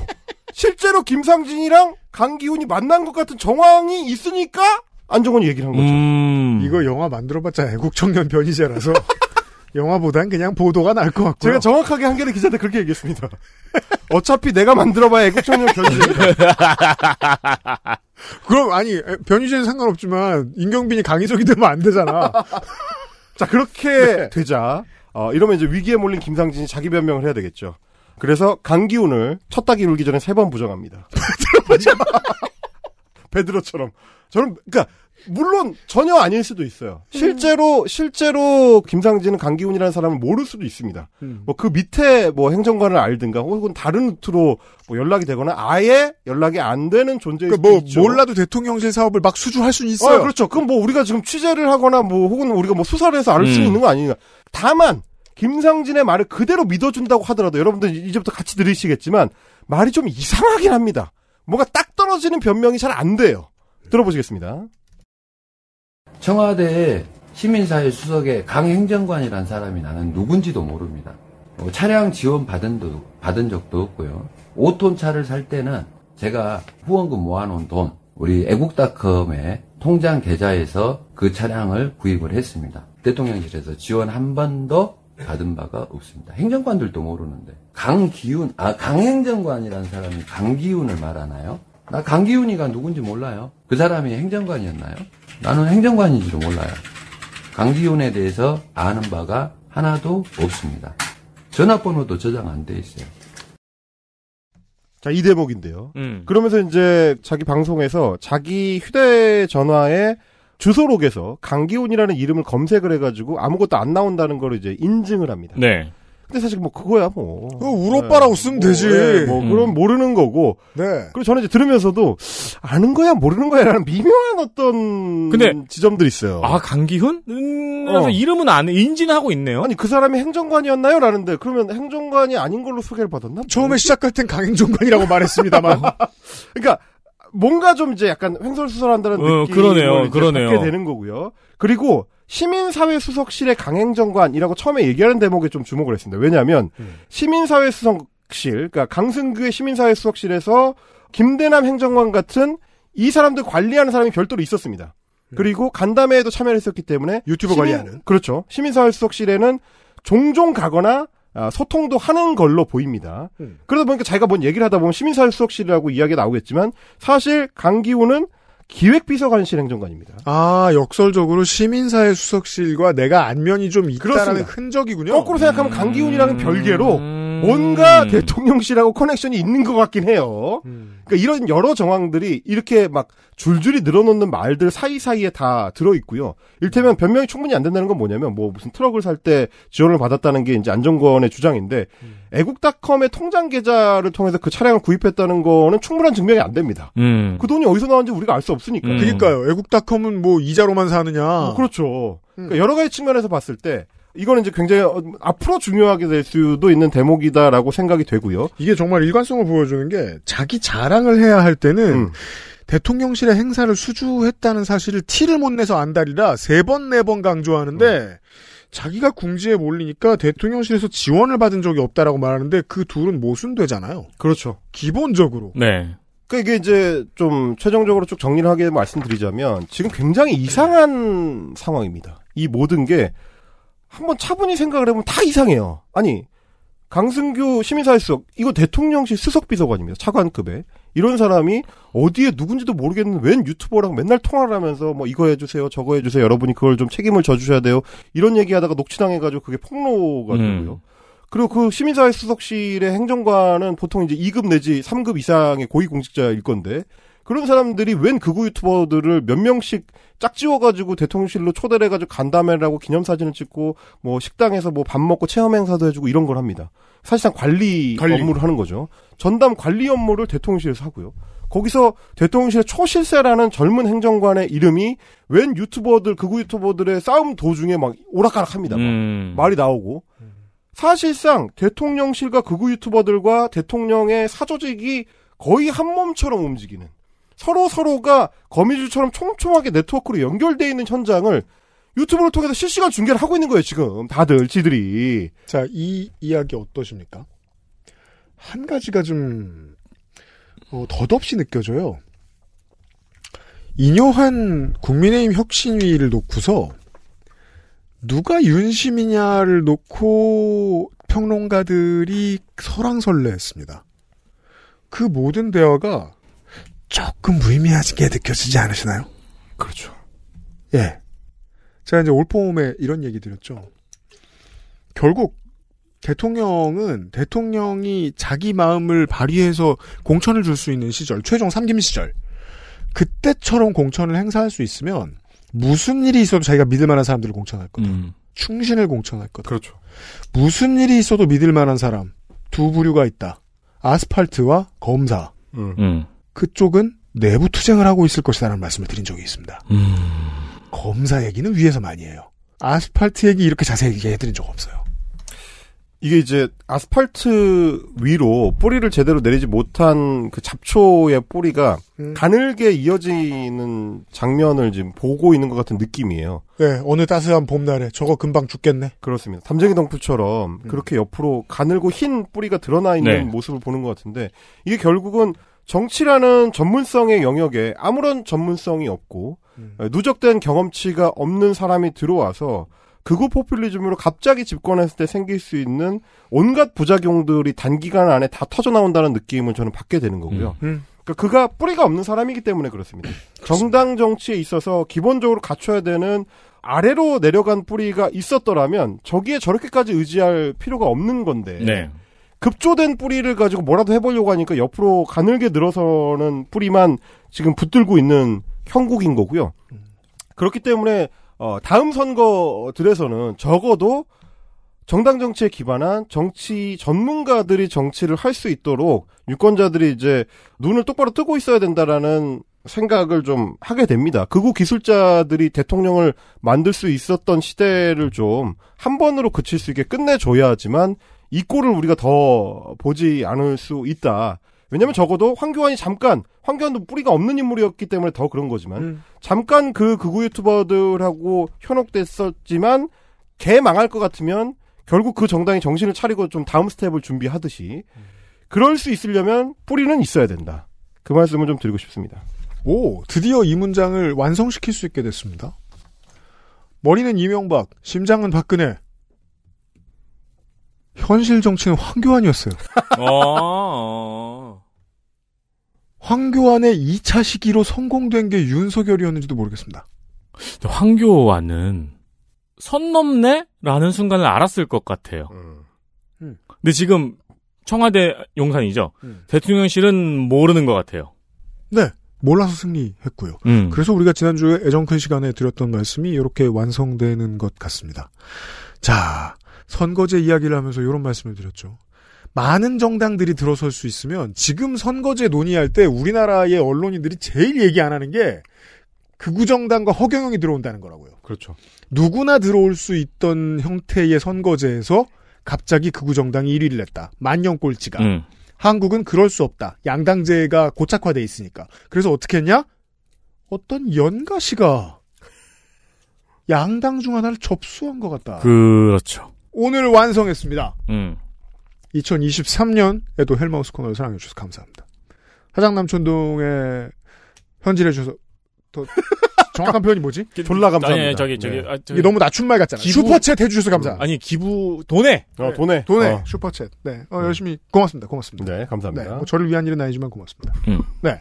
실제로 김상진이랑 강기훈이 만난 것 같은 정황이 있으니까 안정원이 얘기를 한 거죠. 음. 이거 영화 만들어봤자 애국 청년 변희재라서 영화보단 그냥 보도가 나을 것 같고요. 제가 정확하게 한겨레 기자한테 그렇게 얘기했습니다. 어차피 내가 만들어봐야 애국청년 변희재입니다. 그럼 아니 에, 변희재는 상관없지만 임경빈이 강희석이 되면 안 되잖아. 자 그렇게 되자 어, 이러면 이제 위기에 몰린 김상진이 자기 변명을 해야 되겠죠. 그래서 강기훈을 첫 닭이 울기 전에 세 번 부정합니다. 베드로처럼. 저는 그러니까 물론 전혀 아닐 수도 있어요. 실제로 실제로 김상진은 강기훈이라는 사람을 모를 수도 있습니다. 음. 뭐그 밑에 뭐 행정관을 알든가 혹은 다른 루트로 뭐 연락이 되거나 아예 연락이 안 되는 존재일 그러니까 뭐 있죠. 몰라도 대통령실 사업을 막 수주할 수는 있어요. 어, 그렇죠. 그럼 뭐 우리가 지금 취재를 하거나 뭐 혹은 우리가 뭐 수사를 해서 알수 음. 있는 거 아니냐. 다만 김상진의 말을 그대로 믿어준다고 하더라도 여러분들 이제부터 같이 들으시겠지만 말이 좀 이상하긴 합니다. 뭔가 딱 떨어지는 변명이 잘 안 돼요. 들어보시겠습니다. 청와대에 시민사회 수석의 강행정관이라는 사람이 나는 누군지도 모릅니다. 뭐 차량 지원 받은, 도, 받은 적도 없고요. 5톤 차를 살 때는 제가 후원금 모아놓은 돈, 우리 애국닷컴의 통장 계좌에서 그 차량을 구입을 했습니다. 대통령실에서 지원 한 번도 받은 바가 없습니다. 행정관들도 모르는데. 강기훈, 아, 강행정관이라는 사람이 강기훈을 말하나요? 나 강기훈이가 누군지 몰라요. 그 사람이 행정관이었나요? 나는 행정관인지도 몰라요. 강기훈에 대해서 아는 바가 하나도 없습니다. 전화번호도 저장 안 돼 있어요. 자, 이 대목인데요. 음. 그러면서 이제 자기 방송에서 자기 휴대전화에 주소록에서 강기훈이라는 이름을 검색을 해가지고 아무것도 안 나온다는 걸 이제 인증을 합니다. 네. 근데 사실 뭐 그거야 뭐. 울 오빠라고 쓰면 되지. 네, 뭐 음. 그럼 모르는 거고. 네. 그리고 저는 이제 들으면서도 아는 거야 모르는 거야라는 미묘한 어떤 근데 지점들이 있어요. 아 강기훈? 음, 그래서 어. 이름은 안 인지는 하고 있네요. 아니 그 사람이 행정관이었나요? 라는데 그러면 행정관이 아닌 걸로 소개를 받았나? 처음에 시작할 땐 강행정관이라고 말했습니다만. 그러니까 뭔가 좀 이제 약간 횡설수설한다는 어, 느낌을 그러네요, 이제 그러네요. 받게 되는 거고요. 그리고 시민사회수석실의 강행정관이라고 처음에 얘기하는 대목에 좀 주목을 했습니다. 왜냐하면 음. 시민사회수석실, 그러니까 강승규의 시민사회수석실에서 김대남 행정관 같은 이 사람들 관리하는 사람이 별도로 있었습니다. 그리고 간담회에도 참여를 했었기 때문에 음. 유튜버 시민- 관리하는. 그렇죠. 시민사회수석실에는 종종 가거나 아, 소통도 하는 걸로 보입니다. 음. 그러다 보니까 자기가 뭔 얘기를 하다 보면 시민사회수석실이라고 이야기가 나오겠지만 사실 강기훈은 기획비서관실 행정관입니다. 아, 역설적으로 시민사회 수석실과 내가 안면이 좀 있다라는 그렇습니다. 흔적이군요. 거꾸로 생각하면 강기훈이랑은 별개로 음. 뭔가 대통령실하고 커넥션이 있는 것 같긴 해요. 그러니까 이런 여러 정황들이 이렇게 막 줄줄이 늘어놓는 말들 사이사이에 다 들어있고요. 일테면 변명이 충분히 안 된다는 건 뭐냐면 뭐 무슨 트럭을 살 때 지원을 받았다는 게 이제 안정권의 주장인데 애국닷컴의 통장 계좌를 통해서 그 차량을 구입했다는 거는 충분한 증명이 안 됩니다. 음. 그 돈이 어디서 나왔는지 우리가 알 수 없으니까. 그러니까요. 애국닷컴은 뭐 이자로만 사느냐. 뭐 그렇죠. 그러니까 여러 가지 측면에서 봤을 때 이거는 이제 굉장히 어, 앞으로 중요하게 될 수도 있는 대목이다라고 생각이 되고요. 이게 정말 일관성을 보여주는 게 자기 자랑을 해야 할 때는 음. 대통령실의 행사를 수주했다는 사실을 티를 못 내서 안달이라 세 번 네 번 강조하는데 자기가 궁지에 몰리니까 대통령실에서 지원을 받은 적이 없다라고 말하는데 그 둘은 모순되잖아요. 그렇죠. 기본적으로. 네. 그 이게 이제 좀 최종적으로 쭉 정리를 하게 말씀드리자면 지금 굉장히 이상한 상황입니다. 이 모든 게 한번 차분히 생각을 해보면 다 이상해요. 아니 강승규 시민사회수석 이거 대통령실 수석비서관입니다. 차관급에 이런 사람이 어디에 누군지도 모르겠는 웬 유튜버랑 맨날 통화를 하면서 뭐 이거 해주세요 저거 해주세요. 여러분이 그걸 좀 책임을 져주셔야 돼요. 이런 얘기하다가 녹취당해가지고 그게 폭로가 되고요. 그리고 그 시민사회 수석실의 행정관은 보통 이제 2급 내지 3급 이상의 고위공직자일 건데 그런 사람들이 웬 극우 유튜버들을 몇 명씩 짝지워가지고 대통령실로 초대를 해가지고 간담회를 하고 기념사진을 찍고 뭐 식당에서 뭐 밥 먹고 체험 행사도 해주고 이런 걸 합니다. 사실상 관리, 관리. 업무를 하는 거죠. 전담 관리 업무를 대통령실에서 하고요. 거기서 대통령실의 초실세라는 젊은 행정관의 이름이 웬 유튜버들, 극우 유튜버들의 싸움 도중에 막 오락가락합니다. 막. 음. 말이 나오고 사실상 대통령실과 극우 유튜버들과 대통령의 사조직이 거의 한 몸처럼 움직이는 서로 서로가 거미줄처럼 촘촘하게 네트워크로 연결돼 있는 현장을 유튜브를 통해서 실시간 중계를 하고 있는 거예요 지금 다들 지들이 자, 이 이야기 어떠십니까? 한 가지가 좀 어, 덧없이 느껴져요. 이뇨한 국민의힘 혁신위를 놓고서 누가 윤심이냐를 놓고 평론가들이 설왕설래했습니다. 그 모든 대화가 조금 무의미하게 느껴지지 않으시나요? 그렇죠. 예. 제가 이제 올 봄에 이런 얘기 드렸죠. 결국 대통령은 대통령이 자기 마음을 발휘해서 공천을 줄 수 있는 시절, 최종 3김 시절. 그때처럼 공천을 행사할 수 있으면 무슨 일이 있어도 자기가 믿을 만한 사람들을 공천할 거다. 음. 충신을 공천할 거다. 그렇죠. 무슨 일이 있어도 믿을 만한 사람 두 부류가 있다. 아스팔트와 검사. 음. 음. 그쪽은 내부 투쟁을 하고 있을 것이라는 말씀을 드린 적이 있습니다. 음. 검사 얘기는 위에서 많이 해요. 아스팔트 얘기 이렇게 자세히 얘기해드린 적 없어요. 이게 이제 아스팔트 위로 뿌리를 제대로 내리지 못한 그 잡초의 뿌리가 음. 가늘게 이어지는 장면을 지금 보고 있는 것 같은 느낌이에요. 네, 어느 따스한 봄날에 저거 금방 죽겠네. 그렇습니다. 담쟁이 덩프처럼 그렇게 옆으로 가늘고 흰 뿌리가 드러나 있는 네. 모습을 보는 것 같은데 이게 결국은 정치라는 전문성의 영역에 아무런 전문성이 없고 어, 누적된 경험치가 없는 사람이 들어와서 극우 포퓰리즘으로 갑자기 집권했을 때 생길 수 있는 온갖 부작용들이 단기간 안에 다 터져 나온다는 느낌을 저는 받게 되는 거고요. 음. 그러니까 그가 뿌리가 없는 사람이기 때문에 그렇습니다. 정당 정치에 있어서 기본적으로 갖춰야 되는 아래로 내려간 뿌리가 있었더라면 저기에 저렇게까지 의지할 필요가 없는 건데 네. 급조된 뿌리를 가지고 뭐라도 해보려고 하니까 옆으로 가늘게 늘어서는 뿌리만 지금 붙들고 있는 형국인 거고요. 그렇기 때문에 어, 다음 선거들에서는 적어도 정당 정치에 기반한 정치 전문가들이 정치를 할 수 있도록 유권자들이 이제 눈을 똑바로 뜨고 있어야 된다라는 생각을 좀 하게 됩니다. 극우 기술자들이 대통령을 만들 수 있었던 시대를 좀 한 번으로 그칠 수 있게 끝내줘야지만 이 꼴을 우리가 더 보지 않을 수 있다. 왜냐면 적어도 황교안이 잠깐 황교안도 뿌리가 없는 인물이었기 때문에 더 그런 거지만 잠깐 그 극우 유튜버들하고 현혹됐었지만 개 망할 것 같으면 결국 그 정당이 정신을 차리고 좀 다음 스텝을 준비하듯이 그럴 수 있으려면 뿌리는 있어야 된다. 그 말씀을 좀 드리고 싶습니다. 오, 드디어 이 문장을 완성시킬 수 있게 됐습니다. 머리는 이명박, 심장은 박근혜. 현실 정치는 황교안이었어요. 어. 황교안의 2차 시기로 성공된 게 윤석열이었는지도 모르겠습니다. 황교안은 선 넘네? 라는 순간을 알았을 것 같아요. 음. 근데 지금 청와대 용산이죠. 대통령실은 모르는 것 같아요. 네. 몰라서 승리했고요. 음. 그래서 우리가 지난주에 애정 큰 시간에 드렸던 말씀이 이렇게 완성되는 것 같습니다. 자, 선거제 이야기를 하면서 이런 말씀을 드렸죠. 많은 정당들이 들어설 수 있으면 지금 선거제 논의할 때 우리나라의 언론인들이 제일 얘기 안 하는 게 극우정당과 허경영이 들어온다는 거라고요. 그렇죠. 누구나 들어올 수 있던 형태의 선거제에서 갑자기 극우정당이 1위를 냈다. 만년 꼴찌가. 음. 한국은 그럴 수 없다. 양당제가 고착화돼 있으니까. 그래서 어떻게 했냐? 어떤 연가시가 양당 중 하나를 접수한 것 같다. 그렇죠. 오늘 완성했습니다. 음. 2023년에도 헬마우스 코너를 사랑해주셔서 감사합니다. 화장남촌동에 현질해 주셔서 더 정확한 표현이 뭐지? 졸라 감사합니다. 아니, 저기, 저기, 네. 아, 저기. 너무 낮춘 말 같잖아. 기부- 슈퍼챗 해주셔서 감사. 아니, 기부, 돈에! 어, 돈에. 돈에 어. 슈퍼챗. 네, 어, 열심히 고맙습니다. 고맙습니다. 네, 감사합니다. 네, 뭐 저를 위한 일은 아니지만 고맙습니다. 음. 네.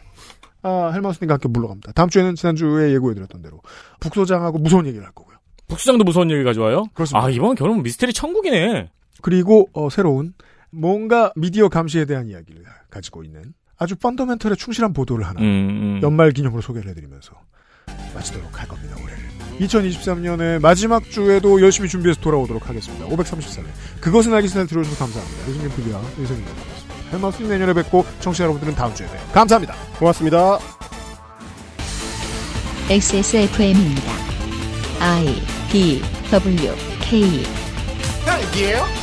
아, 헬마우스님과 함께 물러갑니다. 다음 주에는 지난주에 예고해드렸던 대로 북소장하고 무서운 얘기를 할 거고요. 북수장도 무서운 얘기 가져와요? 그렇습니다. 아, 이번 결혼 미스테리 천국이네. 그리고 어, 새로운 뭔가 미디어 감시에 대한 이야기를 가지고 있는 아주 펀더멘털에 충실한 보도를 하나 음, 음. 연말 기념으로 소개를 해드리면서 마치도록 할 겁니다. 올해를. 2023년의 마지막 주에도 열심히 준비해서 돌아오도록 하겠습니다. 533회. 그것은 알기 전에 들어주셔서 감사합니다. 유승민 PD와 유승민 감사합니다. 헬마우스 내년에 뵙고 청취자 여러분들은 다음 주에 봬요. 감사합니다. 고맙습니다. XSFM입니다. I D W K 딸기예요?